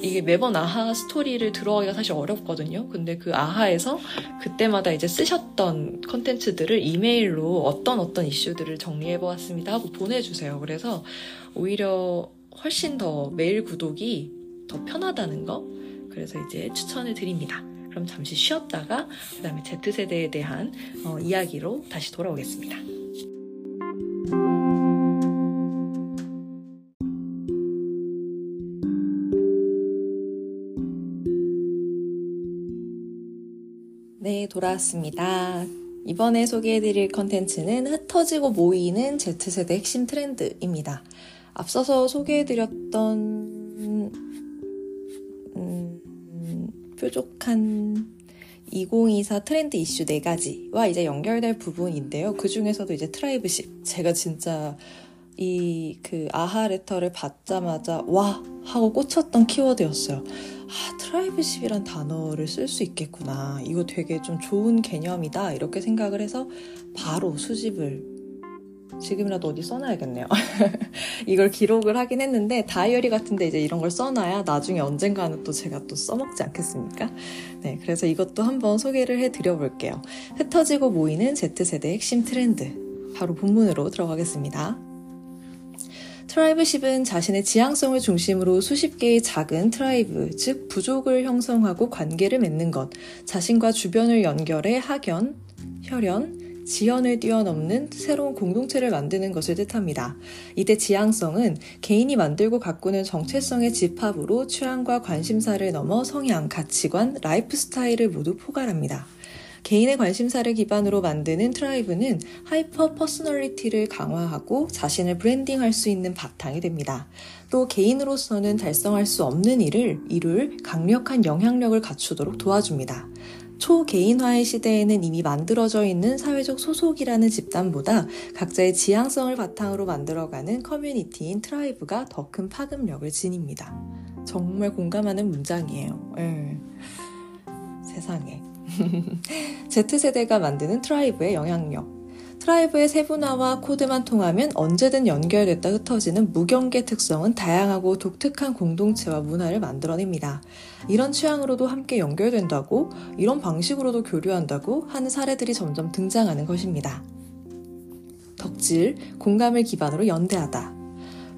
이게 매번 아하 스토리를 들어가기가 사실 어렵거든요. 근데 그 아하에서 그때마다 이제 쓰셨던 컨텐츠들을 이메일로 어떤 어떤 이슈들을 정리해 보았습니다 하고 보내주세요. 그래서 오히려 훨씬 더 메일 구독이 더 편하다는 거. 그래서 이제 추천을 드립니다. 그럼 잠시 쉬었다가 그 다음에 Z세대에 대한 어, 이야기로 다시 돌아오겠습니다. 네, 돌아왔습니다. 이번에 소개해드릴 컨텐츠는 흩어지고 모이는 Z세대 핵심 트렌드입니다. 앞서서 소개해드렸던 뾰족한 2024 트렌드 이슈 4가지와 이제 연결될 부분인데요. 그 중에서도 이제 tribeship. 제가 진짜 이 그 아하 레터를 받자마자 와! 하고 꽂혔던 키워드였어요. 아, tribeship이란 단어를 쓸 수 있겠구나. 이거 되게 좀 좋은 개념이다. 이렇게 생각을 해서 바로 수집을 지금이라도 어디 써놔야겠네요. *laughs* 이걸 기록을 하긴 했는데 다이어리 같은데 이제 이런 걸 써놔야 나중에 언젠가는 또 제가 또 써먹지 않겠습니까? 네, 그래서 이것도 한번 소개를 해드려 볼게요. 흩어지고 모이는 Z세대 핵심 트렌드. 바로 본문으로 들어가겠습니다. tribeship은 자신의 지향성을 중심으로 수십 개의 작은 tribe, 즉 부족을 형성하고 관계를 맺는 것, 자신과 주변을 연결해 학연, 혈연, 지연을 뛰어넘는 새로운 공동체를 만드는 것을 뜻합니다. 이때 지향성은 개인이 만들고 가꾸는 정체성의 집합으로 취향과 관심사를 넘어 성향, 가치관, 라이프 스타일을 모두 포괄합니다. 개인의 관심사를 기반으로 만드는 tribe는 hyper personality를 강화하고 자신을 브랜딩할 수 있는 바탕이 됩니다. 또 개인으로서는 달성할 수 없는 일을 이룰 강력한 영향력을 갖추도록 도와줍니다. 초개인화의 시대에는 이미 만들어져 있는 사회적 소속이라는 집단보다 각자의 지향성을 바탕으로 만들어가는 커뮤니티인 tribe가 더 큰 파급력을 지닙니다. 정말 공감하는 문장이에요. 네. 세상에. *laughs* Z세대가 만드는 tribe의 영향력. tribe의 세분화와 코드만 통하면 언제든 연결됐다 흩어지는 무경계 특성은 다양하고 독특한 공동체와 문화를 만들어냅니다. 이런 취향으로도 함께 연결된다고, 이런 방식으로도 교류한다고 하는 사례들이 점점 등장하는 것입니다. 덕질, 공감을 기반으로 연대하다.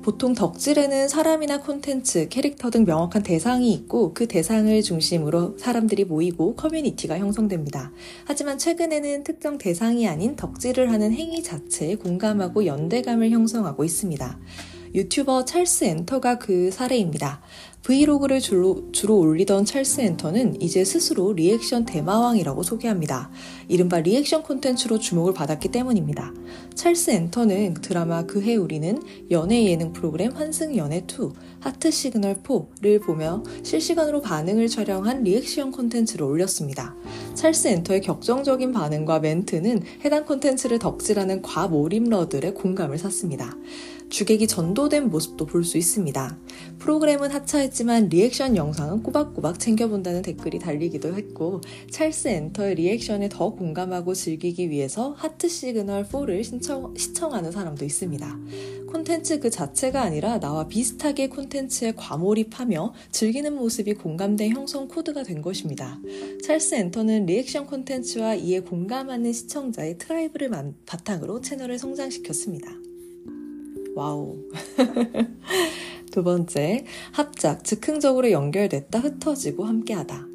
보통 덕질에는 사람이나 콘텐츠, 캐릭터 등 명확한 대상이 있고 그 대상을 중심으로 사람들이 모이고 커뮤니티가 형성됩니다. 하지만 최근에는 특정 대상이 아닌 덕질을 하는 행위 자체에 공감하고 연대감을 형성하고 있습니다. 유튜버 찰스 엔터가 그 사례입니다. 브이로그를 주로, 주로 올리던 찰스 엔터는 이제 스스로 리액션 대마왕이라고 소개합니다. 이른바 리액션 콘텐츠로 주목을 받았기 때문입니다. 찰스 엔터는 드라마 그해 우리는 연예 예능 프로그램 환승 연애 2, 하트 시그널 4를 보며 실시간으로 반응을 촬영한 리액션 콘텐츠를 올렸습니다. 찰스 엔터의 격정적인 반응과 멘트는 해당 콘텐츠를 덕질하는 과몰입러들의 공감을 샀습니다. 주객이 전도된 모습도 볼 수 있습니다. 프로그램은 하차했지만 리액션 영상은 꼬박꼬박 챙겨본다는 댓글이 달리기도 했고 찰스 엔터의 리액션에 더 공감하고 즐기기 위해서 하트 시그널 4를 신청, 시청하는 사람도 있습니다. 콘텐츠 그 자체가 아니라 나와 비슷하게 콘텐츠에 과몰입하며 즐기는 모습이 공감대 형성 코드가 된 것입니다. 찰스 엔터는 리액션 콘텐츠와 이에 공감하는 시청자의 tribe를 바탕으로 채널을 성장시켰습니다. wow. *laughs* 두 번째, 합작, 즉흥적으로 연결됐다 흩어지고 함께하다.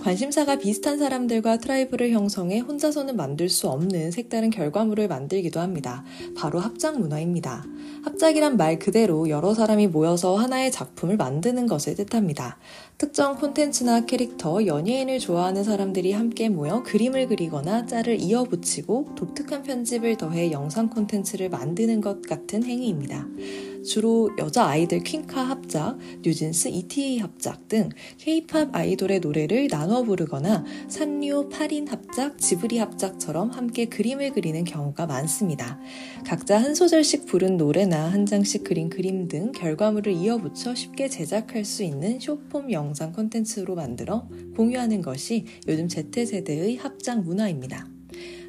관심사가 비슷한 사람들과 tribe를 형성해 혼자서는 만들 수 없는 색다른 결과물을 만들기도 합니다. 바로 합작 문화입니다. 합작이란 말 그대로 여러 사람이 모여서 하나의 작품을 만드는 것을 뜻합니다. 특정 콘텐츠나 캐릭터, 연예인을 좋아하는 사람들이 함께 모여 그림을 그리거나 짤을 이어붙이고 독특한 편집을 더해 영상 콘텐츠를 만드는 것 같은 행위입니다. 주로 여자 아이들 퀸카 합작, 뉴진스 ETA 합작 등 K-팝 아이돌의 노래를 나눠 부르거나 산류 8인 합작, 지브리 합작처럼 함께 그림을 그리는 경우가 많습니다. 각자 한 소절씩 부른 노래나 한 장씩 그린 그림 등 결과물을 이어붙여 쉽게 제작할 수 있는 쇼폼 영상 콘텐츠로 만들어 공유하는 것이 요즘 Z세대의 합작 문화입니다.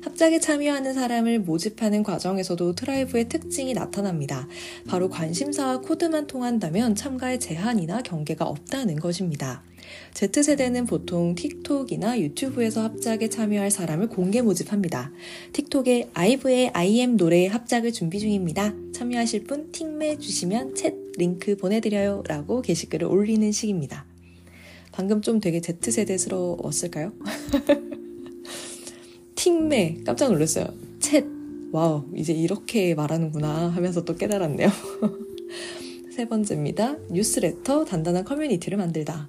합작에 참여하는 사람을 모집하는 과정에서도 tribe의 특징이 나타납니다. 바로 관심사와 코드만 통한다면 참가의 제한이나 경계가 없다는 것입니다. Z세대는 보통 틱톡이나 유튜브에서 합작에 참여할 사람을 공개 모집합니다. 틱톡에 아이브의 IM 노래 합작을 준비 중입니다. 참여하실 분 틱매 주시면 챗 링크 보내드려요 라고 게시글을 올리는 식입니다. 방금 좀 되게 Z세대스러웠을까요? *laughs* 팅매 깜짝 놀랐어요. 챗 wow 이제 이렇게 말하는구나 하면서 또 깨달았네요. *laughs* 세 번째입니다. 뉴스레터 단단한 커뮤니티를 만들다.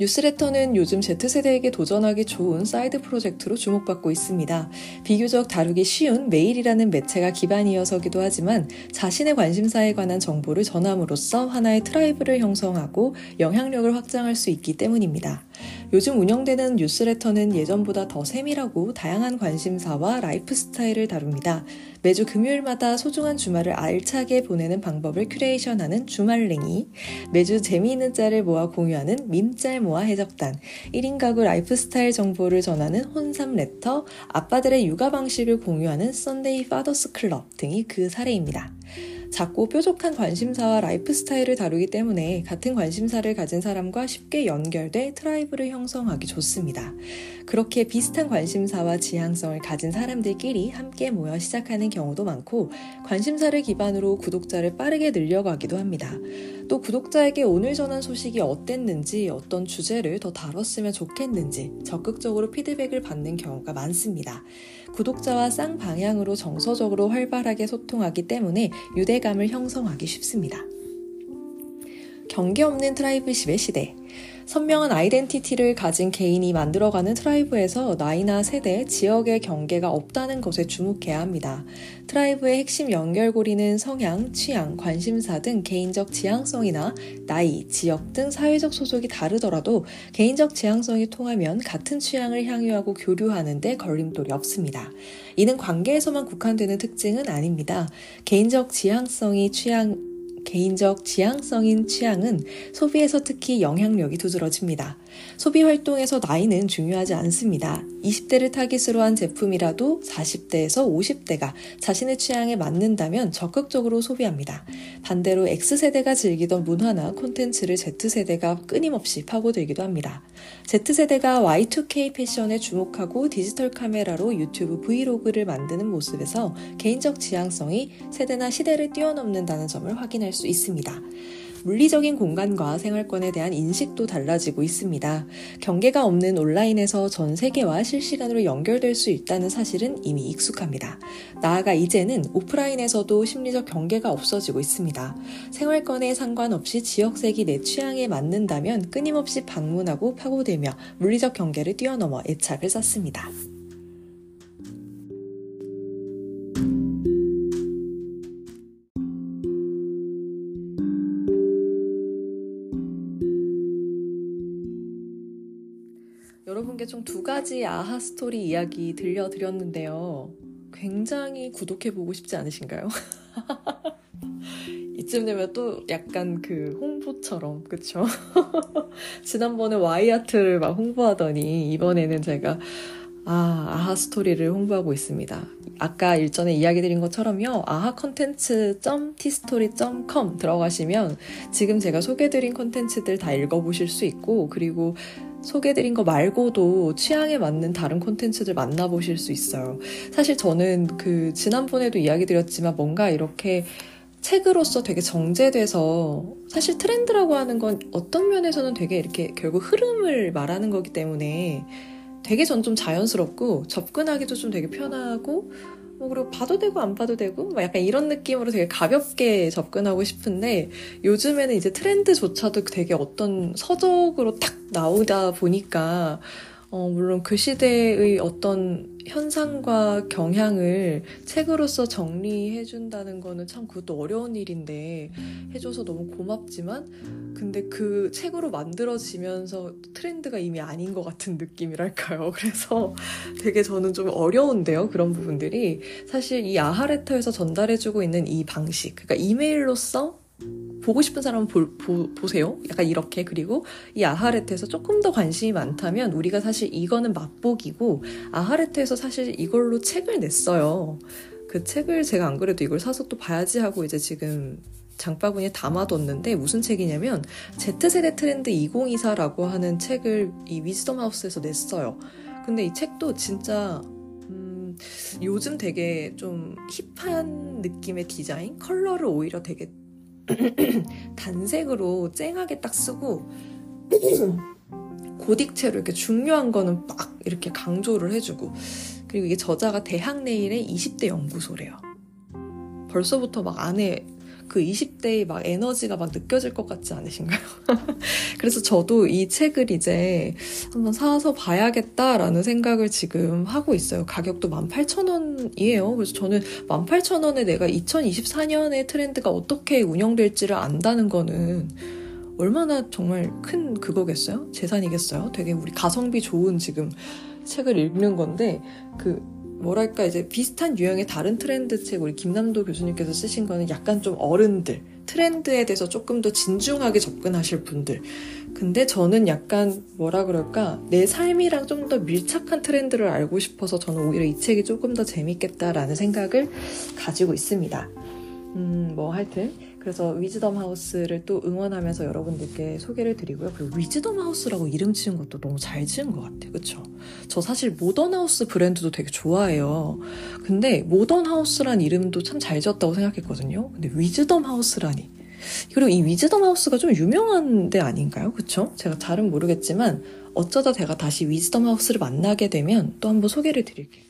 뉴스레터는 요즘 Z세대에게 도전하기 좋은 side project로 주목받고 있습니다. 비교적 다루기 쉬운 메일이라는 매체가 기반이어서기도 하지만 자신의 관심사에 관한 정보를 전함으로써 하나의 tribe를 형성하고 영향력을 확장할 수 있기 때문입니다. 요즘 운영되는 뉴스레터는 예전보다 더 세밀하고 다양한 관심사와 라이프 스타일을 다룹니다. 매주 금요일마다 소중한 주말을 알차게 보내는 방법을 curation하는 주말랭이, 매주 재미있는 짤을 모아 공유하는 밈짤 모아 해적단, 1인 가구 라이프 스타일 정보를 전하는 혼삶 레터, 아빠들의 육아 방식을 공유하는 썬데이 파더스 클럽 등이 그 사례입니다. 작고 뾰족한 관심사와 라이프 스타일을 다루기 때문에 같은 관심사를 가진 사람과 쉽게 연결돼 tribe를 형성하기 좋습니다. 그렇게 비슷한 관심사와 지향성을 가진 사람들끼리 함께 모여 시작하는 경우도 많고 관심사를 기반으로 구독자를 빠르게 늘려가기도 합니다. 또 구독자에게 오늘 전한 소식이 어땠는지 어떤 주제를 더 다뤘으면 좋겠는지 적극적으로 피드백을 받는 경우가 많습니다. 구독자와 쌍방향으로 정서적으로 활발하게 소통하기 때문에 유대감을 형성하기 쉽습니다. 경계 없는 tribeship의 시대. 선명한 아이덴티티를 가진 개인이 만들어가는 tribe에서 나이나 세대, 지역의 경계가 없다는 것에 주목해야 합니다. tribe의 핵심 연결고리는 성향, 취향, 관심사 등 개인적 지향성이나 나이, 지역 등 사회적 소속이 다르더라도 개인적 지향성이 통하면 같은 취향을 향유하고 교류하는데 걸림돌이 없습니다. 이는 관계에서만 국한되는 특징은 아닙니다. 개인적 지향성이 취향, 개인적 지향성인 취향은 소비에서 특히 영향력이 두드러집니다. 소비 활동에서 나이는 중요하지 않습니다. 20대를 타깃으로 한 제품이라도 40대에서 50대가 자신의 취향에 맞는다면 적극적으로 소비합니다. 반대로 X세대가 즐기던 문화나 콘텐츠를 Z세대가 끊임없이 파고들기도 합니다. Z세대가 Y2K 패션에 주목하고 디지털 카메라로 유튜브 브이로그를 만드는 모습에서 개인적 지향성이 세대나 시대를 뛰어넘는다는 점을 확인할 수 있습니다. 물리적인 공간과 생활권에 대한 인식도 달라지고 있습니다. 경계가 없는 온라인에서 전 세계와 실시간으로 연결될 수 있다는 사실은 이미 익숙합니다. 나아가 이제는 오프라인에서도 심리적 경계가 없어지고 있습니다. 생활권에 상관없이 지역색이 내 취향에 맞는다면 끊임없이 방문하고 파고들며 물리적 경계를 뛰어넘어 애착을 쌓습니다. 여러분께 총 두 가지 아하 스토리 이야기 들려드렸는데요. 굉장히 구독해보고 싶지 않으신가요? *laughs* 이쯤 되면 또 약간 그 홍보처럼, 그쵸? *laughs* 지난번에 와이아트를 막 홍보하더니 이번에는 제가 아, 아하 스토리를 홍보하고 있습니다. 아까 일전에 이야기 드린 것처럼요. 아하 컨텐츠. tistory.com 들어가시면 지금 제가 소개드린 컨텐츠들 다 읽어보실 수 있고 그리고 소개드린 거 말고도 취향에 맞는 다른 콘텐츠들 만나보실 수 있어요. 사실 저는 그 지난번에도 이야기 드렸지만 뭔가 이렇게 책으로서 되게 정제돼서 사실 트렌드라고 하는 건 어떤 면에서는 되게 이렇게 결국 흐름을 말하는 거기 때문에 되게 전 좀 자연스럽고 접근하기도 좀 되게 편하고 뭐 그리고 봐도 되고 안 봐도 되고 뭐 약간 이런 느낌으로 되게 가볍게 접근하고 싶은데 요즘에는 이제 트렌드조차도 되게 어떤 서적으로 탁 나오다 보니까 어, 물론 그 시대의 어떤 현상과 경향을 책으로서 정리해 준다는 거는 참 그것도 어려운 일인데 해줘서 너무 고맙지만 근데 그 책으로 만들어지면서 트렌드가 이미 아닌 것 같은 느낌이랄까요. *laughs* 그래서 되게 저는 좀 어려운데요. 그런 부분들이. 사실 이 아하레터에서 전달해주고 있는 이 방식, 그러니까 이메일로써 보고 싶은 사람은 보, 보, 보 세요. 약간 이렇게. 그리고 이 아하레트에서 조금 더 관심이 많다면 우리가 사실 이거는 맛보기고 아하레트에서 사실 이걸로 책을 냈어요. 그 책을 제가 안 그래도 이걸 사서 또 봐야지 하고 이제 지금 장바구니에 담아뒀는데 무슨 책이냐면 Z세대 트렌드 2024라고 하는 책을 이 위즈덤 하우스에서 냈어요. 근데 이 책도 진짜 음, 요즘 되게 좀 힙한 느낌의 디자인, 컬러를 오히려 되게 *clears throat* 단색으로 쨍하게 딱 쓰고 *clears throat* 고딕체로 이렇게 중요한 거는 막 이렇게 강조를 해주고 그리고 이게 저자가 대학 내일의 20대 연구소래요. 벌써부터 막 안에 그 20대의 막 에너지가 막 느껴질 것 같지 않으신가요? *laughs* 그래서 저도 이 책을 이제 한번 사서 봐야겠다라는 생각을 지금 하고 있어요. 가격도 18,000원이에요. 그래서 저는 18,000원에 내가 2024년의 트렌드가 어떻게 운영될지를 안다는 거는 얼마나 정말 큰 그거겠어요? 재산이겠어요? 되게 우리 가성비 좋은 지금 책을 읽는 건데 그 뭐랄까 이제 비슷한 유형의 다른 트렌드 책 우리 김남도 교수님께서 쓰신 거는 약간 좀 어른들 트렌드에 대해서 조금 더 진중하게 접근하실 분들 근데 저는 약간 뭐라 그럴까 내 삶이랑 좀 더 밀착한 트렌드를 알고 싶어서 저는 오히려 이 책이 조금 더 재밌겠다라는 생각을 가지고 있습니다. 음, 뭐 하여튼 그래서 위즈덤 하우스를 또 응원하면서 여러분들께 소개를 드리고요. 그리고 위즈덤 하우스라고 이름 지은 것도 너무 잘 지은 것 같아요. 그쵸? 저 사실 모던 하우스 브랜드도 되게 좋아해요. 근데 모던 하우스란 이름도 참 잘 지었다고 생각했거든요. 근데 위즈덤 하우스라니. 그리고 이 위즈덤 하우스가 좀 유명한 데 아닌가요? 그쵸? 제가 잘은 모르겠지만 어쩌다 제가 다시 위즈덤 하우스를 만나게 되면 또 한번 소개를 드릴게요.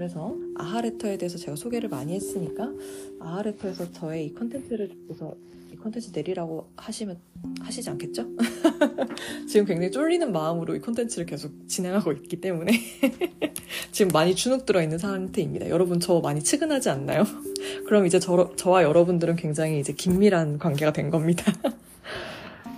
그래서 아하레터에 대해서 제가 소개를 많이 했으니까 아하레터에서 저의 이 컨텐츠를 듣고서 이 컨텐츠 내리라고 하시면 하시지 않겠죠? *laughs* 지금 굉장히 쫄리는 마음으로 이 컨텐츠를 계속 진행하고 있기 때문에 *laughs* 지금 많이 주눅 들어 있는 상태입니다. 여러분 저 많이 측은하지 않나요? *laughs* 그럼 이제 저, 저와 여러분들은 굉장히 이제 긴밀한 관계가 된 겁니다.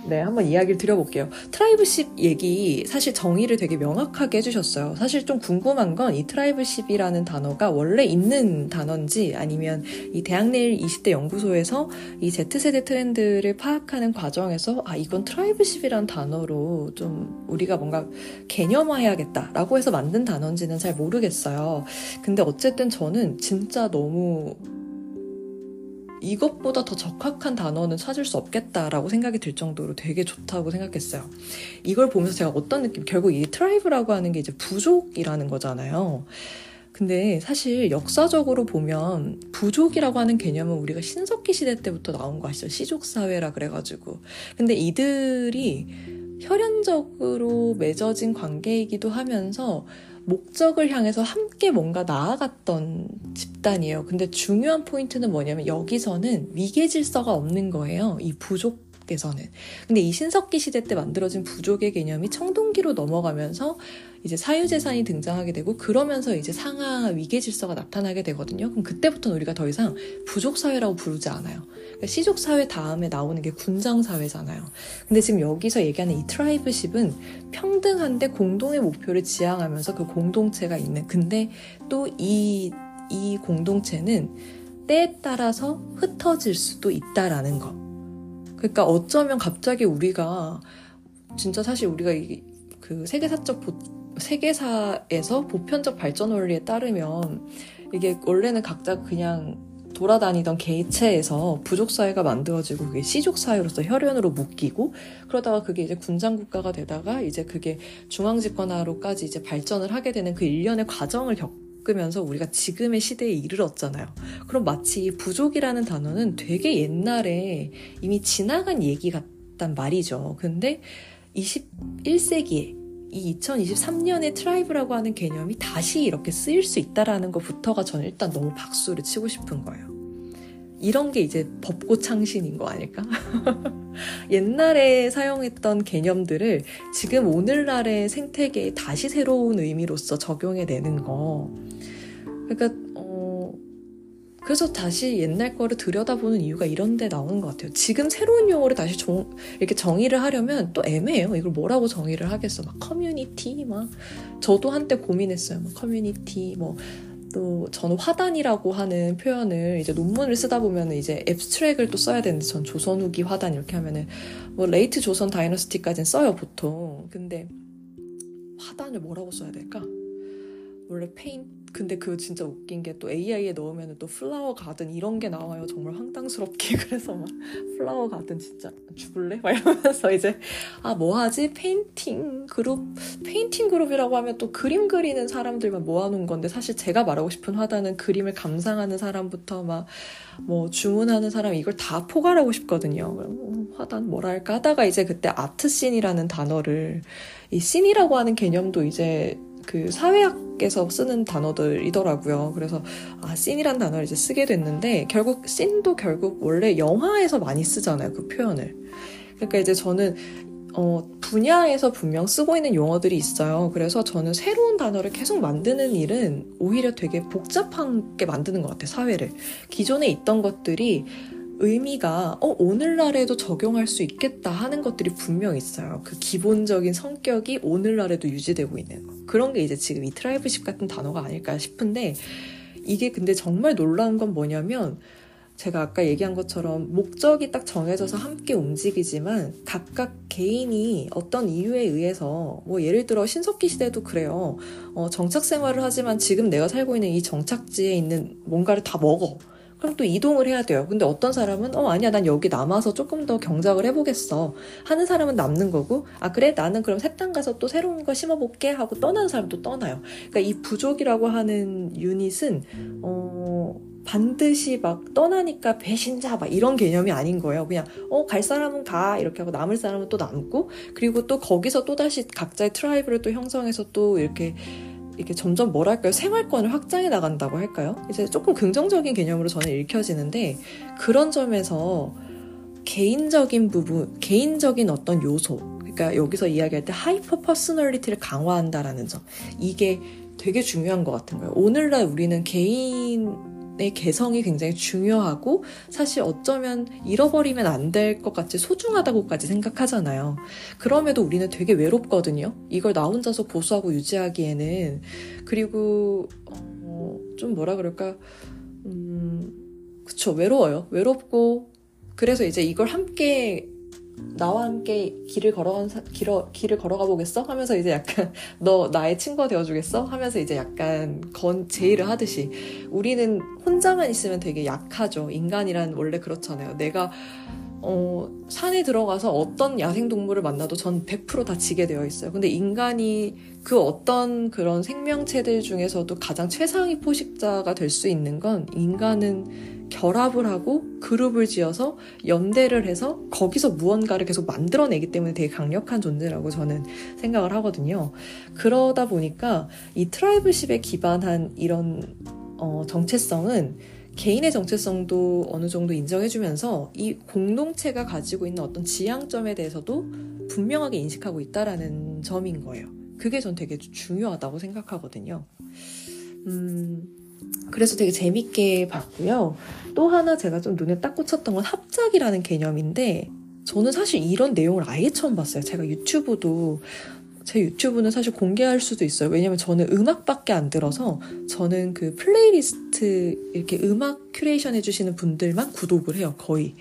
네, 한번 이야기를 드려볼게요. tribeship 얘기 사실 정의를 되게 명확하게 해주셨어요. 사실 좀 궁금한 건 이 tribeship이라는 단어가 원래 있는 단어인지 아니면 이 대학내일 20대 연구소에서 이 Z세대 트렌드를 파악하는 과정에서 아, 이건 tribeship이라는 단어로 좀 우리가 뭔가 개념화해야겠다라고 해서 만든 단어인지는 잘 모르겠어요. 근데 어쨌든 저는 진짜 너무 이것보다 더 적합한 단어는 찾을 수 없겠다라고 생각이 들 정도로 되게 좋다고 생각했어요. 이걸 보면서 제가 어떤 느낌, 결국 이 tribe라고 하는 게 이제 부족이라는 거잖아요. 근데 사실 역사적으로 보면 부족이라고 하는 개념은 우리가 신석기 시대 때부터 나온 거 아시죠? 씨족사회라 그래가지고. 근데 이들이 혈연적으로 맺어진 관계이기도 하면서 목적을 향해서 함께 뭔가 나아갔던 집단이에요. 근데 중요한 포인트는 뭐냐면 여기서는 위계 질서가 없는 거예요. 이 부족 에서는. 근데 이 신석기 시대 때 만들어진 부족의 개념이 청동기로 넘어가면서 이제 사유재산이 등장하게 되고 그러면서 이제 상하 위계 질서가 나타나게 되거든요. 그럼 그때부터는 우리가 더 이상 부족 사회라고 부르지 않아요. 그러니까 씨족 사회 다음에 나오는 게 군장 사회잖아요. 근데 지금 여기서 얘기하는 이 tribeship은 평등한데 공동의 목표를 지향하면서 그 공동체가 있는 근데 또이이 공동체는 때에 따라서 흩어질 수도 있다라는 거. 그러니까 어쩌면 갑자기 우리가 진짜 사실 우리가 그 세계사적 세계사에서 보편적 발전 원리에 따르면 이게 원래는 각자 그냥 돌아다니던 개체에서 부족 사회가 만들어지고 그게 시족 사회로서 혈연으로 묶이고 그러다가 그게 이제 군장 국가가 되다가 이제 그게 중앙 집권화로까지 이제 발전을 하게 되는 그 일련의 과정을 겪 으면서 우리가 지금의 시대에 이르렀잖아요. 그럼 마치 부족이라는 단어는 되게 옛날에 이미 지나간 얘기 같단 말이죠. 근데 21세기에 이 2023년의 tribe라고 하는 개념이 다시 이렇게 쓰일 수 있다라는 것부터가 저는 일단 너무 박수를 치고 싶은 거예요. 이런 게 이제 법고 창신인 거 아닐까? *laughs* 옛날에 사용했던 개념들을 지금 오늘날의 생태계에 다시 새로운 의미로서 적용해내는 거. 그러니까 그래서 다시 옛날 거를 들여다보는 이유가 이런 데 나오는 것 같아요. 지금 새로운 용어를 다시 정, 이렇게 정의를 하려면 또 애매해요. 이걸 뭐라고 정의를 하겠어. 막 커뮤니티, 막. 저도 한때 고민했어요. 막 커뮤니티, 뭐. 또 저는 화단이라고 하는 표현을 이제 논문을 쓰다 보면 이제 abstract을 또 써야 되는데 전 조선 후기 화단 이렇게 하면은 뭐 late 조선 dynasty까지는 써요 보통 근데 화단을 뭐라고 써야 될까? 원래 페인 근데 그 진짜 웃긴 게 또 AI에 넣으면 또 flower garden 이런 게 나와요. 정말 황당스럽게. *laughs* 그래서 막 flower garden 진짜 죽을래? 막 이러면서 이제 아, 뭐 하지? painting group, painting group이라고 하면 또 그림 그리는 사람들만 모아놓은 건데 사실 제가 말하고 싶은 화단은 그림을 감상하는 사람부터 막 뭐 주문하는 사람 이걸 다 포괄하고 싶거든요. 뭐 화단 뭐라 할까 하다가 이제 그때 art scene이라는 단어를 이 scene이라고 하는 개념도 이제 그 사회학에서 쓰는 단어들이더라고요. 그래서 아 scene이란 단어를 이제 쓰게 됐는데 결국 scene도 결국 원래 영화에서 많이 쓰잖아요. 그 표현을. 그러니까 이제 저는 어, 분야에서 분명 쓰고 있는 용어들이 있어요. 그래서 저는 새로운 단어를 계속 만드는 일은 오히려 되게 복잡하게 만드는 것 같아요, 사회를. 기존에 있던 것들이 의미가 어, 오늘날에도 적용할 수 있겠다 하는 것들이 분명 있어요. 그 기본적인 성격이 오늘날에도 유지되고 있는 거. 그런 게 이제 지금 이 tribeship 같은 단어가 아닐까 싶은데 이게 근데 정말 놀라운 건 뭐냐면 제가 아까 얘기한 것처럼 목적이 딱 정해져서 함께 움직이지만 각각 개인이 어떤 이유에 의해서 뭐 예를 들어 신석기 시대도 그래요. 어, 정착 생활을 하지만 지금 내가 살고 있는 이 정착지에 있는 뭔가를 다 먹어. 그럼 또 이동을 해야 돼요. 근데 어떤 사람은 어 아니야 난 여기 남아서 조금 더 경작을 해보겠어 하는 사람은 남는 거고 아 그래 나는 그럼 새 땅 가서 또 새로운 거 심어볼게 하고 떠나는 사람도 떠나요. 그러니까 이 부족이라고 하는 유닛은 어 반드시 막 떠나니까 배신자 막 이런 개념이 아닌 거예요. 그냥 어 갈 사람은 가 이렇게 하고 남을 사람은 또 남고 그리고 또 거기서 또 다시 각자의 tribe를 또 형성해서 또 이렇게 이렇게 점점 뭐랄까요 생활권을 확장해 나간다고 할까요? 이제 조금 긍정적인 개념으로 저는 읽혀지는데 그런 점에서 개인적인 부분, 개인적인 어떤 요소, 그러니까 여기서 이야기할 때 hyper personality를 강화한다라는 점 이게 되게 중요한 것 같은 거예요. 오늘날 우리는 개인 내 개성이 굉장히 중요하고 사실 어쩌면 잃어버리면 안 될 것 같이 소중하다고까지 생각하잖아요. 그럼에도 우리는 되게 외롭거든요. 이걸 나 혼자서 보수하고 유지하기에는 그리고 어, 좀 뭐라 그럴까 음 그쵸 외로워요. 외롭고 그래서 이제 이걸 함께 나와 함께 길을 걸어간 사, 길어, 길을 걸어가 보겠어? 하면서 이제 약간 *laughs* 너 나의 친구가 되어주겠어? 하면서 이제 약간 건 제의를 하듯이 우리는 혼자만 있으면 되게 약하죠. 인간이란 원래 그렇잖아요. 내가 어, 산에 들어가서 어떤 야생동물을 만나도 전 100%다 지게 되어 있어요. 근데 인간이 그 어떤 그런 생명체들 중에서도 가장 최상위 포식자가 될 수 있는 건 인간은 결합을 하고 그룹을 지어서 연대를 해서 거기서 무언가를 계속 만들어내기 때문에 되게 강력한 존재라고 저는 생각을 하거든요. 그러다 보니까 이 트라이브십에 기반한 이런 어, 정체성은 개인의 정체성도 어느 정도 인정해주면서 이 공동체가 가지고 있는 어떤 지향점에 대해서도 분명하게 인식하고 있다라는 점인 거예요. 그게 전 되게 중요하다고 생각하거든요. 음, 그래서 되게 재밌게 봤고요. 또 하나 제가 좀 눈에 딱 꽂혔던 건 합작이라는 개념인데, 저는 사실 이런 내용을 아예 처음 봤어요. 제가 유튜브도 제 유튜브는 사실 공개할 수도 있어요. 왜냐면 저는 음악밖에 안 들어서 저는 그 플레이리스트 이렇게 음악 큐레이션 해주시는 분들만 구독을 해요. 거의.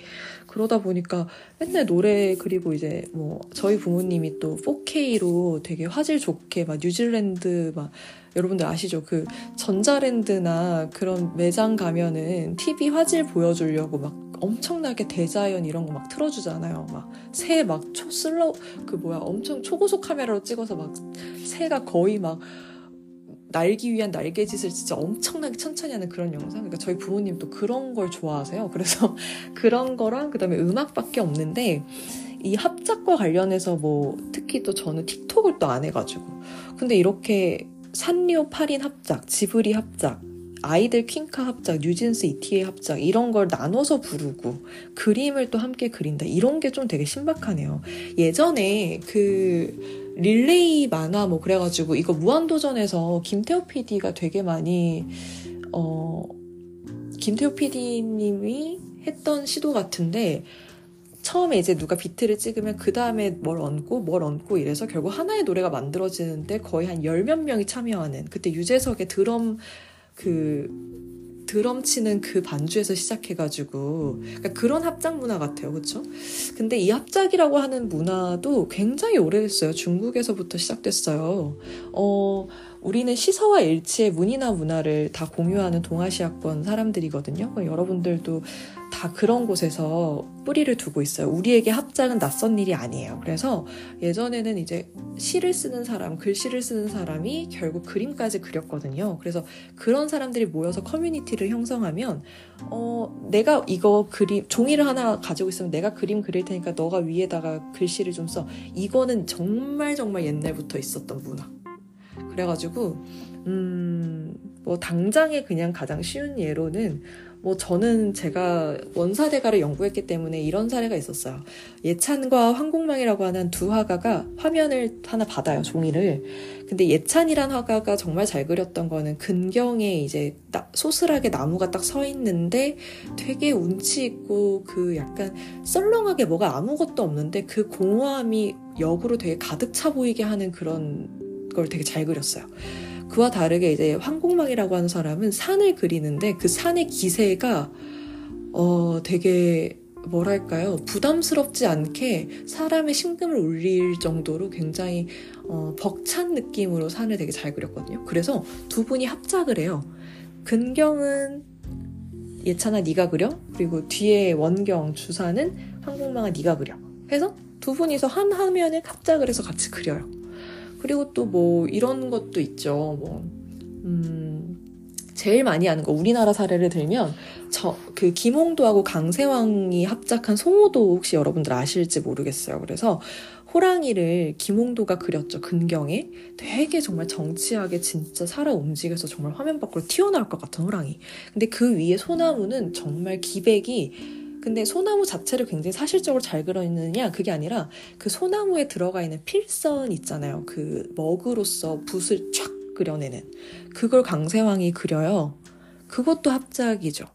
그러다 보니까 맨날 노래 그리고 이제 뭐 저희 부모님이 또 4K로 되게 화질 좋게 막 뉴질랜드 막 여러분들 아시죠? 그 전자랜드나 그런 매장 가면은 TV 화질 보여주려고 막 엄청나게 대자연 이런 거 막 틀어주잖아요. 막 새 막 초슬로 그 뭐야 엄청 초고속 카메라로 찍어서 막 새가 거의 막 날기 위한 날개짓을 진짜 엄청나게 천천히 하는 그런 영상. 그러니까 저희 부모님 도 그런 걸 좋아하세요. 그래서 *laughs* 그런 거랑 그다음에 음악밖에 없는데 이 합작과 관련해서 뭐 특히 또 저는 틱톡을 또 안 해가지고 근데 이렇게 산리오 8인 합작, 지브리 합작, 아이들 퀸카 합작, 뉴진스 이티의 합작 이런 걸 나눠서 부르고 그림을 또 함께 그린다 이런 게 좀 되게 신박하네요. 예전에 그 릴레이 만화 뭐 그래가지고 이거 무한도전에서 김태호 PD가 되게 많이 어 김태호 PD님이 했던 시도 같은데 처음에 이제 누가 비트를 찍으면 그 다음에 뭘 얹고 뭘 얹고 이래서 결국 하나의 노래가 만들어지는데 거의 한 열 몇 명이 참여하는 그때 유재석의 드럼 그 드럼 치는 그 반주에서 시작해가지고 그러니까 그런 합작 문화 같아요, 그렇죠? 근데 이 합작이라고 하는 문화도 굉장히 오래됐어요. 중국에서부터 시작됐어요. 어, 우리는 시서와 일치의 문이나 문화를 다 공유하는 동아시아권 사람들이거든요. 여러분들도 다 그런 곳에서 뿌리를 두고 있어요. 우리에게 합작은 낯선 일이 아니에요. 그래서 예전에는 이제 시를 쓰는 사람, 글씨를 쓰는 사람이 결국 그림까지 그렸거든요. 그래서 그런 사람들이 모여서 커뮤니티를 형성하면, 어, 내가 이거 그림, 종이를 하나 가지고 있으면 내가 그림 그릴 테니까 너가 위에다가 글씨를 좀 써. 이거는 정말 정말 옛날부터 있었던 문화. 그래가지고, 음, 뭐, 당장에 그냥 가장 쉬운 예로는 뭐 저는 제가 원사대가를 연구했기 때문에 이런 사례가 있었어요. 예찬과 황공망이라고 하는 두 화가가 화면을 하나 받아요, 종이를. 근데 예찬이란 화가가 정말 잘 그렸던 거는 근경에 이제 소슬하게 나무가 딱 서 있는데 되게 운치 있고 그 약간 썰렁하게 뭐가 아무것도 없는데 그 공허함이 역으로 되게 가득 차 보이게 하는 그런 걸 되게 잘 그렸어요. 그와 다르게 이제 황공망이라고 하는 사람은 산을 그리는데 그 산의 기세가 어 되게 뭐랄까요 부담스럽지 않게 사람의 심금을 울릴 정도로 굉장히 어, 벅찬 느낌으로 산을 되게 잘 그렸거든요. 그래서 두 분이 합작을 해요. 근경은 예찬아 네가 그려 그리고 뒤에 원경 주사는 황공망아 네가 그려 해서 두 분이서 한 화면을 합작을 해서 같이 그려요. 그리고 또 뭐 이런 것도 있죠. 뭐, 음, 제일 많이 아는 거 우리나라 사례를 들면 저 그 김홍도하고 강세왕이 합작한 송호도 혹시 여러분들 아실지 모르겠어요. 그래서 호랑이를 김홍도가 그렸죠. 근경에 되게 정말 정치하게 진짜 살아 움직여서 정말 화면 밖으로 튀어나올 것 같은 호랑이. 근데 그 위에 소나무는 정말 기백이 근데 소나무 자체를 굉장히 사실적으로 잘 그려있느냐 그게 아니라 그 소나무에 들어가 있는 필선 있잖아요. 그 먹으로서 붓을 쫙 그려내는 그걸 강세왕이 그려요. 그것도 합작이죠.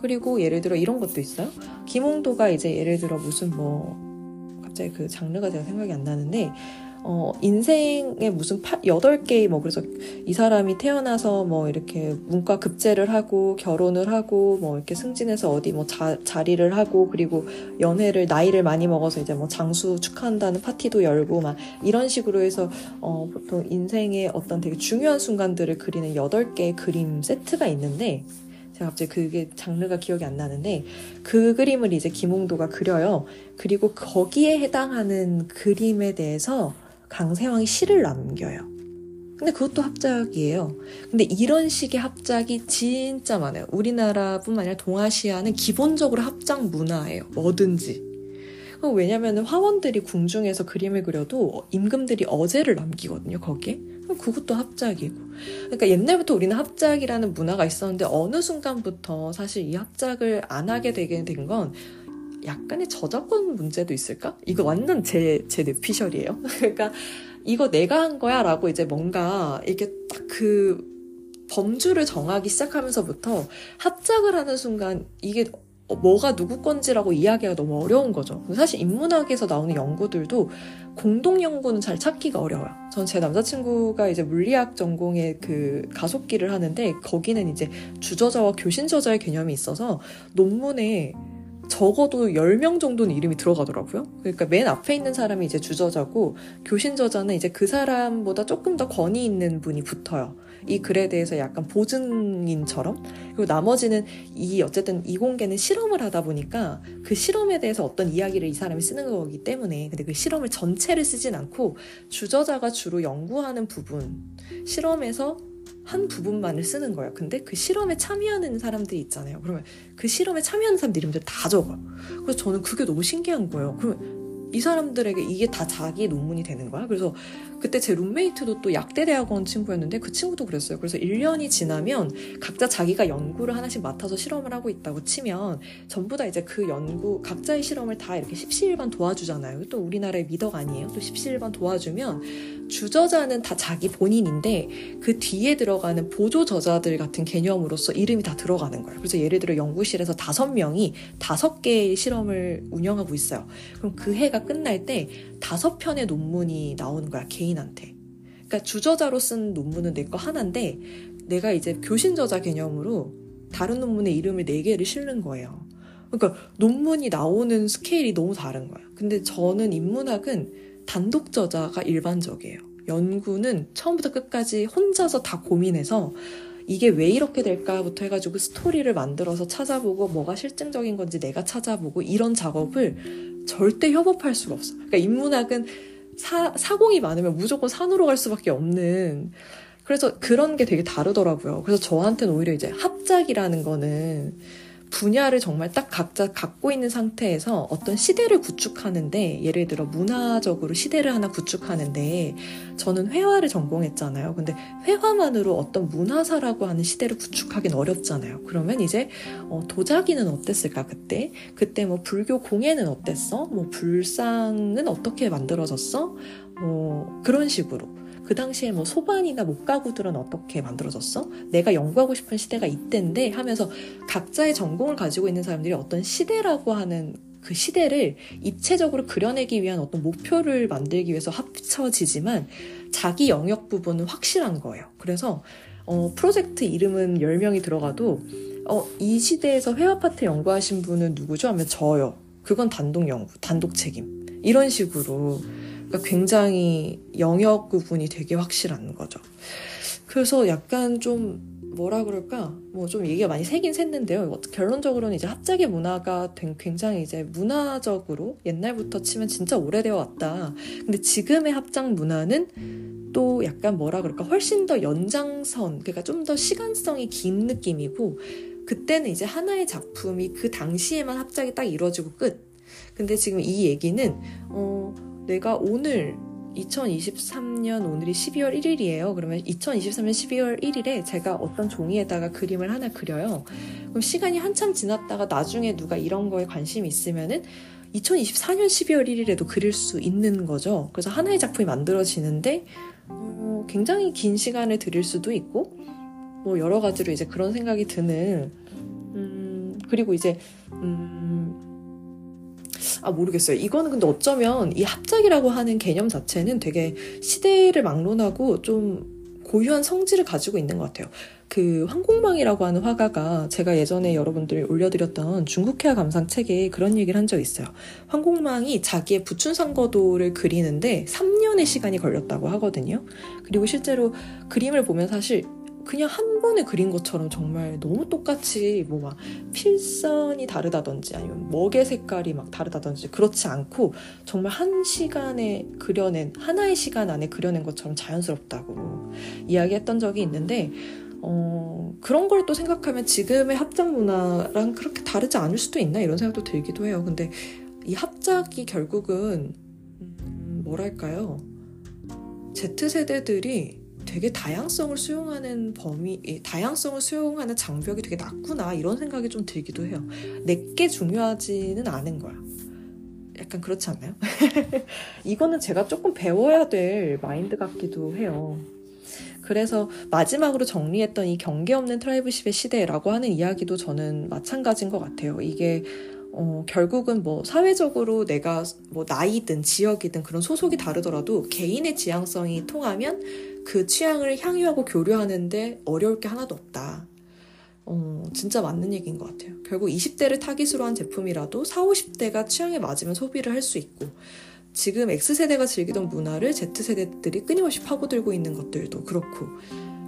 그리고 예를 들어 이런 것도 있어요. 김홍도가 이제 예를 들어 무슨 뭐 갑자기 그 장르가 제가 생각이 안 나는데 어, 인생에 무슨 파, 8개, 뭐, 그래서 이 사람이 태어나서 뭐, 이렇게 문과 급제를 하고, 결혼을 하고, 뭐, 이렇게 승진해서 어디 뭐, 자, 자리를 하고, 그리고 연애를, 나이를 많이 먹어서 이제 뭐, 장수 축하한다는 파티도 열고, 막, 이런 식으로 해서, 어, 보통 인생의 어떤 되게 중요한 순간들을 그리는 8개의 그림 세트가 있는데, 제가 갑자기 그게 장르가 기억이 안 나는데 그 그림을 이제 김홍도가 그려요. 그리고 거기에 해당하는 그림에 대해서 강세왕이 시를 남겨요. 근데 그것도 합작이에요. 근데 이런 식의 합작이 진짜 많아요. 우리나라뿐만 아니라 동아시아는 기본적으로 합작 문화예요. 뭐든지. 왜냐면 화원들이 궁중에서 그림을 그려도 임금들이 어제를 남기거든요, 거기에. 그것도 합작이고. 그러니까 옛날부터 우리는 합작이라는 문화가 있었는데 어느 순간부터 사실 이 합작을 안 하게 되게 된 건 약간의 저작권 문제도 있을까? 이거 완전 제, 제 뇌피셜이에요. *laughs* 그러니까 이거 내가 한 거야 라고 이제 뭔가 이렇게 딱 그 범주를 정하기 시작하면서부터 합작을 하는 순간 이게 어, 뭐가 누구 건지라고 이야기가 너무 어려운 거죠. 사실 인문학에서 나오는 연구들도 공동 연구는 잘 찾기가 어려워요. 전 제 남자친구가 이제 물리학 전공의 그 가속기를 하는데 거기는 이제 주저자와 교신 저자의 개념이 있어서 논문에 적어도 10명 정도는 이름이 들어가더라고요. 그러니까 맨 앞에 있는 사람이 이제 주저자고 교신 저자는 이제 그 사람보다 조금 더 권위 있는 분이 붙어요. 이 글에 대해서 약간 보증인처럼 그리고 나머지는 이 어쨌든 이공계는 실험을 하다 보니까 그 실험에 대해서 어떤 이야기를 이 사람이 쓰는 거기 때문에 근데 그 실험을 전체를 쓰진 않고 주저자가 주로 연구하는 부분 실험에서 한 부분만을 쓰는 거예요. 근데 그 실험에 참여하는 사람들이 있잖아요. 그러면 그 실험에 참여하는 사람들 이름들 다 적어요. 그래서 저는 그게 너무 신기한 거예요. 그러면 이 사람들에게 이게 다 자기 논문이 되는 거야. 그래서 그때 제 룸메이트도 또 약대 대학원 친구였는데 그 친구도 그랬어요. 그래서 1년이 지나면 각자 자기가 연구를 하나씩 맡아서 실험을 하고 있다고 치면 전부 다 이제 그 연구, 각자의 실험을 다 이렇게 십시일반 도와주잖아요. 또 우리나라의 미덕 아니에요. 또 십시일반 도와주면 주저자는 다 자기 본인인데 그 뒤에 들어가는 보조 저자들 같은 개념으로서 이름이 다 들어가는 거예요. 그래서 예를 들어 연구실에서 다섯 명이 다섯 개의 실험을 운영하고 있어요. 그럼 그 해가 끝날 때 다섯 편의 논문이 나오는 거야, 개인 한테. 그러니까 주저자로 쓴 논문은 내 거 하나인데 내가 이제 교신 저자 개념으로 다른 논문의 이름을 네 개를 실는 거예요. 그러니까 논문이 나오는 스케일이 너무 다른 거야. 근데 저는 인문학은 단독 저자가 일반적이에요. 연구는 처음부터 끝까지 혼자서 다 고민해서 이게 왜 이렇게 될까부터 해가지고 스토리를 만들어서 찾아보고 뭐가 실증적인 건지 내가 찾아보고 이런 작업을 절대 협업할 수가 없어. 그러니까 인문학은 사, 사공이 많으면 무조건 산으로 갈 수밖에 없는 그래서 그런 게 되게 다르더라고요. 그래서 저한테는 오히려 이제 합작이라는 거는 분야를 정말 딱 각자 갖고 있는 상태에서 어떤 시대를 구축하는데 예를 들어 문화적으로 시대를 하나 구축하는데 저는 회화를 전공했잖아요. 근데 회화만으로 어떤 문화사라고 하는 시대를 구축하기는 어렵잖아요. 그러면 이제 어, 도자기는 어땠을까 그때? 그때 뭐 불교 공예는 어땠어? 뭐 불상은 어떻게 만들어졌어? 뭐 그런 식으로 그 당시에 뭐 소반이나 목가구들은 어떻게 만들어졌어? 내가 연구하고 싶은 시대가 이때인데 하면서 각자의 전공을 가지고 있는 사람들이 어떤 시대라고 하는 그 시대를 입체적으로 그려내기 위한 어떤 목표를 만들기 위해서 합쳐지지만 자기 영역 부분은 확실한 거예요. 그래서 어, 프로젝트 이름은 10명이 들어가도 어, 이 시대에서 회화 파트 연구하신 분은 누구죠? 하면 저요. 그건 단독 연구, 단독 책임. 이런 식으로 그러니까 굉장히 영역 구분이 되게 확실한 거죠. 그래서 약간 좀 뭐라 그럴까 뭐 좀 얘기가 많이 새긴 샜는데요. 결론적으로는 이제 합작의 문화가 굉장히 이제 문화적으로 옛날부터 치면 진짜 오래되어 왔다. 근데 지금의 합작 문화는 또 약간 뭐라 그럴까 훨씬 더 연장선 그러니까 좀 더 시간성이 긴 느낌이고 그때는 이제 하나의 작품이 그 당시에만 합작이 딱 이루어지고 끝. 근데 지금 이 얘기는 어 내가 오늘 2023년 오늘이 12월 1일이에요. 그러면 2023년 12월 1일에 제가 어떤 종이에다가 그림을 하나 그려요. 그럼 시간이 한참 지났다가 나중에 누가 이런 거에 관심이 있으면은 2024년 12월 1일에도 그릴 수 있는 거죠. 그래서 하나의 작품이 만들어지는데 어, 굉장히 긴 시간을 들일 수도 있고 뭐 여러 가지로 이제 그런 생각이 드는 음, 그리고 이제 음, 아 모르겠어요. 이거는 근데 어쩌면 이 합작이라고 하는 개념 자체는 되게 시대를 막론하고 좀 고유한 성질을 가지고 있는 것 같아요. 그 황공망이라고 하는 화가가 제가 예전에 여러분들 올려드렸던 중국회화 감상 책에 그런 얘기를 한 적이 있어요. 황공망이 자기의 부춘상거도를 그리는데 3년의 시간이 걸렸다고 하거든요. 그리고 실제로 그림을 보면 사실 그냥 한 번에 그린 것처럼 정말 너무 똑같이 뭐 막 필선이 다르다든지 아니면 먹의 색깔이 막 다르다든지 그렇지 않고 정말 한 시간에 그려낸 하나의 시간 안에 그려낸 것처럼 자연스럽다고 이야기했던 적이 있는데 어, 그런 걸 또 생각하면 지금의 합작 문화랑 그렇게 다르지 않을 수도 있나 이런 생각도 들기도 해요. 근데 이 합작이 결국은 음, 뭐랄까요? Z세대들이 되게 다양성을 수용하는 범위, 다양성을 수용하는 장벽이 되게 낮구나 이런 생각이 좀 들기도 해요. 내게 중요하지는 않은 거야. 약간 그렇지 않나요? *laughs* 이거는 제가 조금 배워야 될 마인드 같기도 해요. 그래서 마지막으로 정리했던 이 경계 없는 tribeship의 시대라고 하는 이야기도 저는 마찬가지인 것 같아요. 이게 어, 결국은 뭐 사회적으로 내가 뭐 나이든 지역이든 그런 소속이 다르더라도 개인의 지향성이 통하면 그 취향을 향유하고 교류하는데 어려울 게 하나도 없다. 어, 진짜 맞는 얘기인 것 같아요. 결국 20대를 타깃으로 한 제품이라도 40, 50대가 취향에 맞으면 소비를 할 수 있고, 지금 X세대가 즐기던 문화를 Z세대들이 끊임없이 파고들고 있는 것들도 그렇고,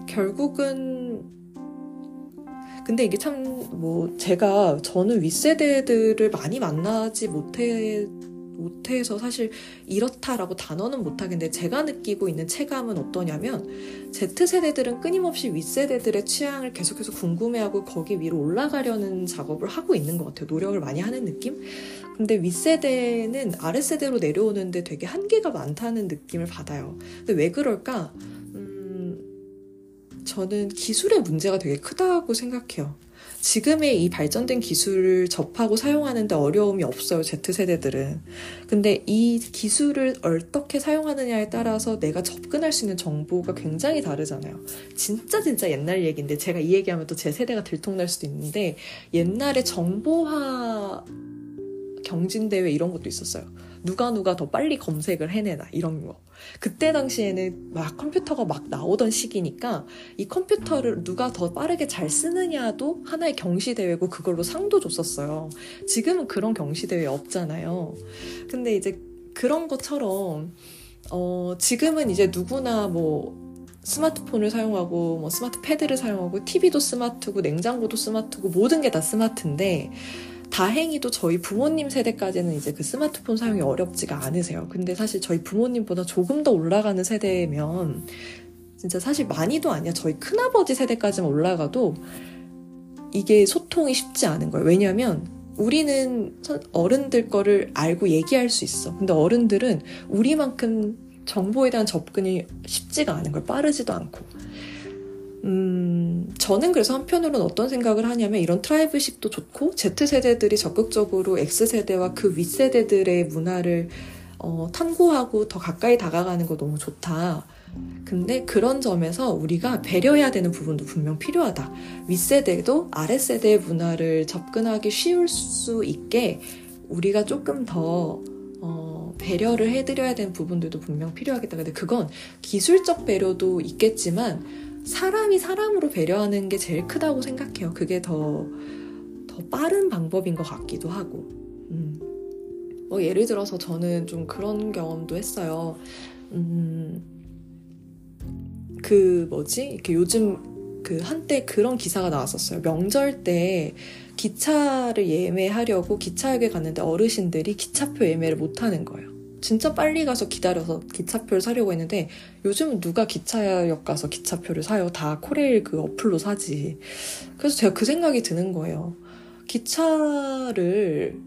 결국은, 근데 이게 참, 뭐, 제가, 저는 윗세대들을 많이 만나지 못해 못해서 사실 이렇다라고 단어는 못하겠는데 제가 느끼고 있는 체감은 어떠냐면 Z세대들은 끊임없이 윗세대들의 취향을 계속해서 궁금해하고 거기 위로 올라가려는 작업을 하고 있는 것 같아요. 노력을 많이 하는 느낌? 근데 윗세대는 아랫세대로 내려오는데 되게 한계가 많다는 느낌을 받아요. 근데 왜 그럴까? 음, 저는 기술의 문제가 되게 크다고 생각해요. 지금의 이 발전된 기술을 접하고 사용하는데 어려움이 없어요, Z세대들은. 근데 이 기술을 어떻게 사용하느냐에 따라서 내가 접근할 수 있는 정보가 굉장히 다르잖아요. 진짜 진짜 옛날 얘기인데 제가 이 얘기하면 또 제 세대가 들통날 수도 있는데 옛날에 정보화 경진대회 이런 것도 있었어요. 누가 누가 더 빨리 검색을 해내나 이런 거. 그때 당시에는 막 컴퓨터가 막 나오던 시기니까 이 컴퓨터를 누가 더 빠르게 잘 쓰느냐도 하나의 경시대회고 그걸로 상도 줬었어요. 지금은 그런 경시대회 없잖아요. 근데 이제 그런 것처럼 어, 지금은 이제 누구나 뭐 스마트폰을 사용하고 뭐 스마트 패드를 사용하고 TV도 스마트고 냉장고도 스마트고 모든 게 다 스마트인데 다행히도 저희 부모님 세대까지는 이제 그 스마트폰 사용이 어렵지가 않으세요. 근데 사실 저희 부모님보다 조금 더 올라가는 세대면 진짜 사실 많이도 아니야. 저희 큰아버지 세대까지만 올라가도 이게 소통이 쉽지 않은 거예요. 왜냐하면 우리는 어른들 거를 알고 얘기할 수 있어. 근데 어른들은 우리만큼 정보에 대한 접근이 쉽지가 않은 거예요. 빠르지도 않고. 음, 저는 그래서 한편으로는 어떤 생각을 하냐면 이런 tribeship도 좋고 Z세대들이 적극적으로 X세대와 그 윗세대들의 문화를 어, 탐구하고 더 가까이 다가가는 거 너무 좋다. 근데 그런 점에서 우리가 배려해야 되는 부분도 분명 필요하다. 윗세대도 아랫세대의 문화를 접근하기 쉬울 수 있게 우리가 조금 더 어, 배려를 해드려야 되는 부분들도 분명 필요하겠다. 근데 그건 기술적 배려도 있겠지만 사람이 사람으로 배려하는 게 제일 크다고 생각해요. 그게 더, 더 빠른 방법인 것 같기도 하고. 음. 뭐 예를 들어서 저는 좀 그런 경험도 했어요. 음, 그 뭐지? 이렇게 요즘 그 한때 그런 기사가 나왔었어요. 명절 때 기차를 예매하려고 기차역에 갔는데 어르신들이 기차표 예매를 못 하는 거예요. 진짜 빨리 가서 기다려서 기차표를 사려고 했는데 요즘은 누가 기차역 가서 기차표를 사요? 다 코레일 그 어플로 사지. 그래서 제가 그 생각이 드는 거예요. 기차를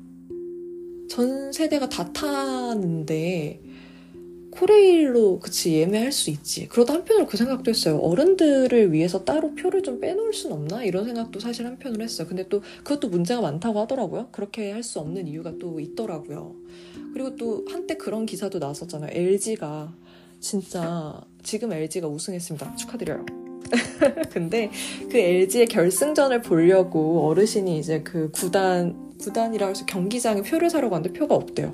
전 세대가 다 타는데 코레일로 그치 예매할 수 있지. 그러다 한편으로 그 생각도 했어요. 어른들을 위해서 따로 표를 좀 빼놓을 순 없나 이런 생각도 사실 한편으로 했어요. 근데 또 그것도 문제가 많다고 하더라고요. 그렇게 할 수 없는 이유가 또 있더라고요. 그리고 또 한때 그런 기사도 나왔었잖아요. LG가 진짜 지금 LG가 우승했습니다. 축하드려요. *laughs* 근데 그 LG의 결승전을 보려고 어르신이 이제 그 구단 구단이라 해서 경기장에 표를 사러 갔는데 표가 없대요.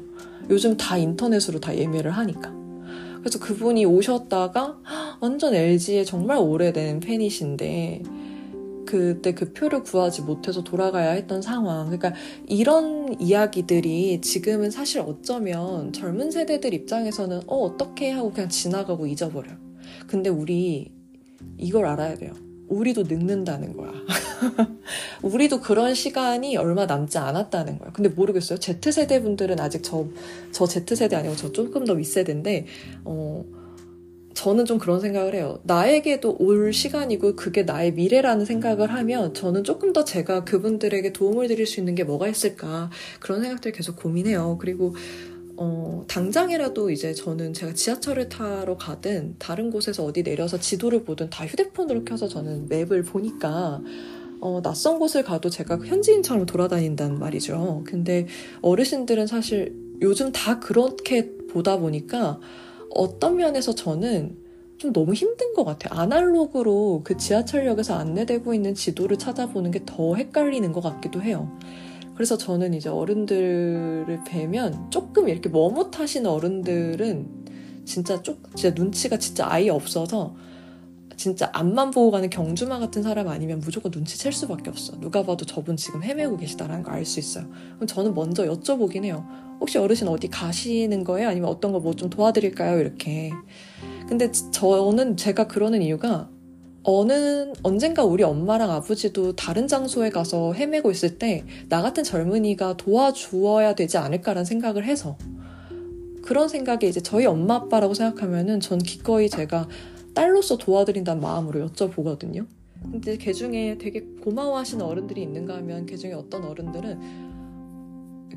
요즘 다 인터넷으로 다 예매를 하니까. 그래서 그분이 오셨다가 완전 LG의 정말 오래된 팬이신데 그때 그 표를 구하지 못해서 돌아가야 했던 상황. 그러니까 이런 이야기들이 지금은 사실 어쩌면 젊은 세대들 입장에서는 어, 어떻게 하고 그냥 지나가고 잊어버려요. 근데 우리 이걸 알아야 돼요. 우리도 늙는다는 거야. *laughs* 우리도 그런 시간이 얼마 남지 않았다는 거야. 근데 모르겠어요. Z세대 분들은 아직 저, 저 Z세대 아니고 저 조금 더 윗세대인데, 어, 저는 좀 그런 생각을 해요. 나에게도 올 시간이고 그게 나의 미래라는 생각을 하면 저는 조금 더 제가 그분들에게 도움을 드릴 수 있는 게 뭐가 있을까 그런 생각들 계속 고민해요. 그리고 어, 당장이라도 이제 저는 제가 지하철을 타러 가든 다른 곳에서 어디 내려서 지도를 보든 다 휴대폰으로 켜서 저는 맵을 보니까 어, 낯선 곳을 가도 제가 현지인처럼 돌아다닌단 말이죠. 근데 어르신들은 사실 요즘 다 그렇게 보다 보니까 어떤 면에서 저는 좀 너무 힘든 것 같아요. 아날로그로 그 지하철역에서 안내되고 있는 지도를 찾아보는 게 더 헷갈리는 것 같기도 해요. 그래서 저는 이제 어른들을 뵈면 조금 이렇게 머뭇하시는 어른들은 진짜 쪽, 진짜 눈치가 진짜 아예 없어서 진짜 앞만 보고 가는 경주마 같은 사람 아니면 무조건 눈치챌 수밖에 없어. 누가 봐도 저분 지금 헤매고 계시다라는 걸알수 있어요. 그럼 저는 먼저 여쭤보긴 해요. 혹시 어르신 어디 가시는 거예요? 아니면 어떤 거 뭐 좀 도와드릴까요? 이렇게. 근데 저는 제가 그러는 이유가 어느 언젠가 우리 엄마랑 아버지도 다른 장소에 가서 헤매고 있을 때 나 같은 젊은이가 도와주어야 되지 않을까라는 생각을 해서 그런 생각에 이제 저희 엄마 아빠라고 생각하면은 전 기꺼이 제가 딸로서 도와드린다는 마음으로 여쭤보거든요. 근데 그 중에 되게 고마워하시는 어른들이 있는가 하면 그 중에 어떤 어른들은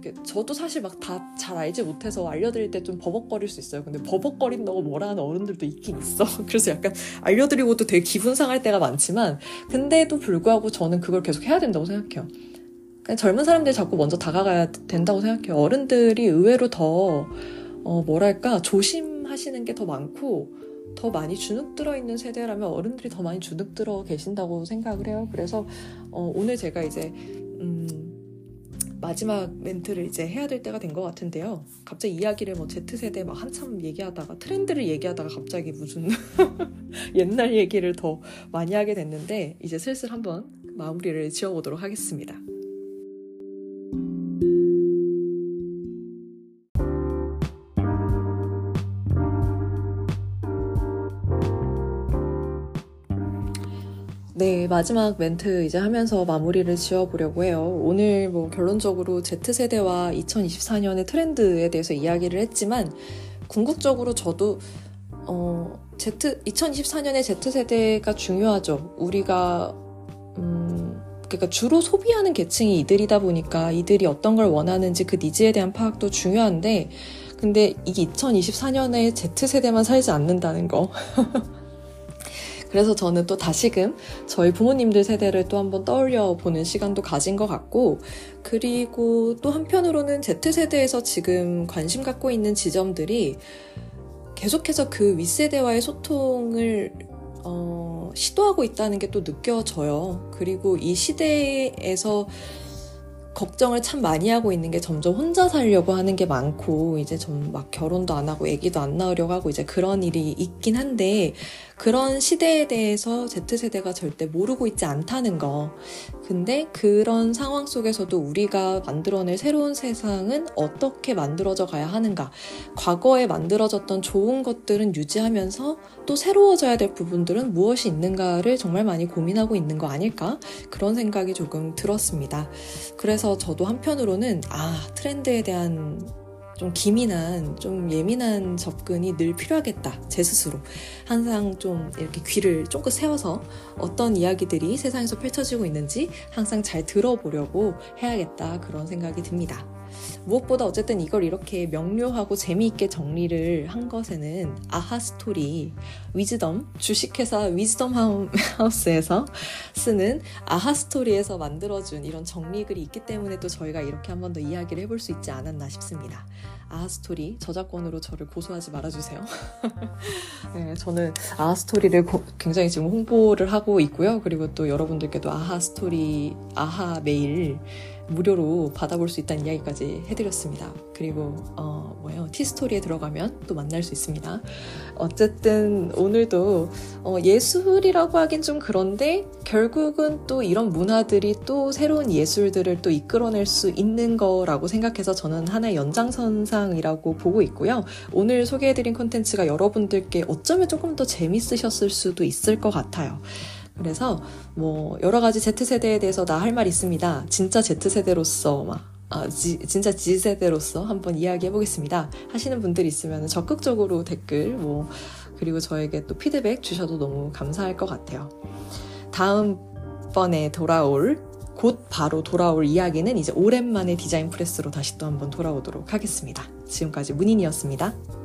이렇게 저도 사실 막 다 잘 알지 못해서 알려드릴 때 좀 버벅거릴 수 있어요. 근데 버벅거린다고 뭐라 하는 어른들도 있긴 있어. *laughs* 그래서 약간 알려드리고도 되게 기분 상할 때가 많지만 근데도 불구하고 저는 그걸 계속 해야 된다고 생각해요. 그냥 젊은 사람들이 자꾸 먼저 다가가야 된다고 생각해요. 어른들이 의외로 더 어, 뭐랄까 조심하시는 게 더 많고 더 많이 주눅 들어 있는 세대라면 어른들이 더 많이 주눅 들어 계신다고 생각을 해요. 그래서 어, 오늘 제가 이제 음, 마지막 멘트를 이제 해야 될 때가 된 것 같은데요. 갑자기 이야기를 뭐 Z세대 막 한참 얘기하다가 트렌드를 얘기하다가 갑자기 무슨 *laughs* 옛날 얘기를 더 많이 하게 됐는데 이제 슬슬 한번 마무리를 지어보도록 하겠습니다. 네, 마지막 멘트 이제 하면서 마무리를 지어보려고 해요. 오늘 뭐 결론적으로 Z세대와 2024년의 트렌드에 대해서 이야기를 했지만, 궁극적으로 저도, 어, Z, 2024년의 Z세대가 중요하죠. 우리가, 음, 그러니까 주로 소비하는 계층이 이들이다 보니까 이들이 어떤 걸 원하는지 그 니즈에 대한 파악도 중요한데 근데 이게 2024년에 Z세대만 살지 않는다는 거. *laughs* 그래서 저는 또 다시금 저희 부모님들 세대를 또 한번 떠올려 보는 시간도 가진 것 같고, 그리고 또 한편으로는 Z세대에서 지금 관심 갖고 있는 지점들이 계속해서 그 윗세대와의 소통을 어, 시도하고 있다는 게 또 느껴져요. 그리고 이 시대에서 걱정을 참 많이 하고 있는 게 점점 혼자 살려고 하는 게 많고 이제 좀 막 결혼도 안 하고 아기도 안 낳으려고 하고 이제 그런 일이 있긴 한데 그런 시대에 대해서 Z세대가 절대 모르고 있지 않다는 거. 근데 그런 상황 속에서도 우리가 만들어낼 새로운 세상은 어떻게 만들어져 가야 하는가. 과거에 만들어졌던 좋은 것들은 유지하면서 또 새로워져야 될 부분들은 무엇이 있는가를 정말 많이 고민하고 있는 거 아닐까? 그런 생각이 조금 들었습니다. 그래서 저도 한편으로는 아, 트렌드에 대한 좀 기민한, 좀 예민한 접근이 늘 필요하겠다. 제 스스로. 항상 좀 이렇게 귀를 쫑긋 세워서 어떤 이야기들이 세상에서 펼쳐지고 있는지 항상 잘 들어보려고 해야겠다. 그런 생각이 듭니다. 무엇보다 어쨌든 이걸 이렇게 명료하고 재미있게 정리를 한 것에는 아하 스토리 위즈덤 주식회사 위즈덤 하우스에서 쓰는 아하 스토리에서 만들어준 이런 정리글이 있기 때문에 또 저희가 이렇게 한 번 더 이야기를 해볼 수 있지 않았나 싶습니다. 아하 스토리 저작권으로 저를 고소하지 말아주세요. *laughs* 네, 저는 아하 스토리를 굉장히 지금 홍보를 하고 있고요. 그리고 또 여러분들께도 아하 스토리 아하 메일 무료로 받아볼 수 있다는 이야기까지 해드렸습니다. 그리고 어, 뭐예요? 티스토리에 들어가면 또 만날 수 있습니다. 어쨌든 오늘도 어, 예술이라고 하긴 좀 그런데 결국은 또 이런 문화들이 또 새로운 예술들을 또 이끌어낼 수 있는 거라고 생각해서 저는 하나의 연장선상이라고 보고 있고요. 오늘 소개해드린 콘텐츠가 여러분들께 어쩌면 조금 더 재밌으셨을 수도 있을 것 같아요. 그래서 뭐 여러 가지 Z세대에 대해서 나 할 말 있습니다. 진짜 Z세대로서 막 아, 지, 진짜 G세대로서 한번 이야기해 보겠습니다. 하시는 분들 있으면 적극적으로 댓글 뭐 그리고 저에게 또 피드백 주셔도 너무 감사할 것 같아요. 다음번에 돌아올 곧 바로 돌아올 이야기는 이제 오랜만에 디자인 프레스로 다시 또 한번 돌아오도록 하겠습니다. 지금까지 문인이었습니다.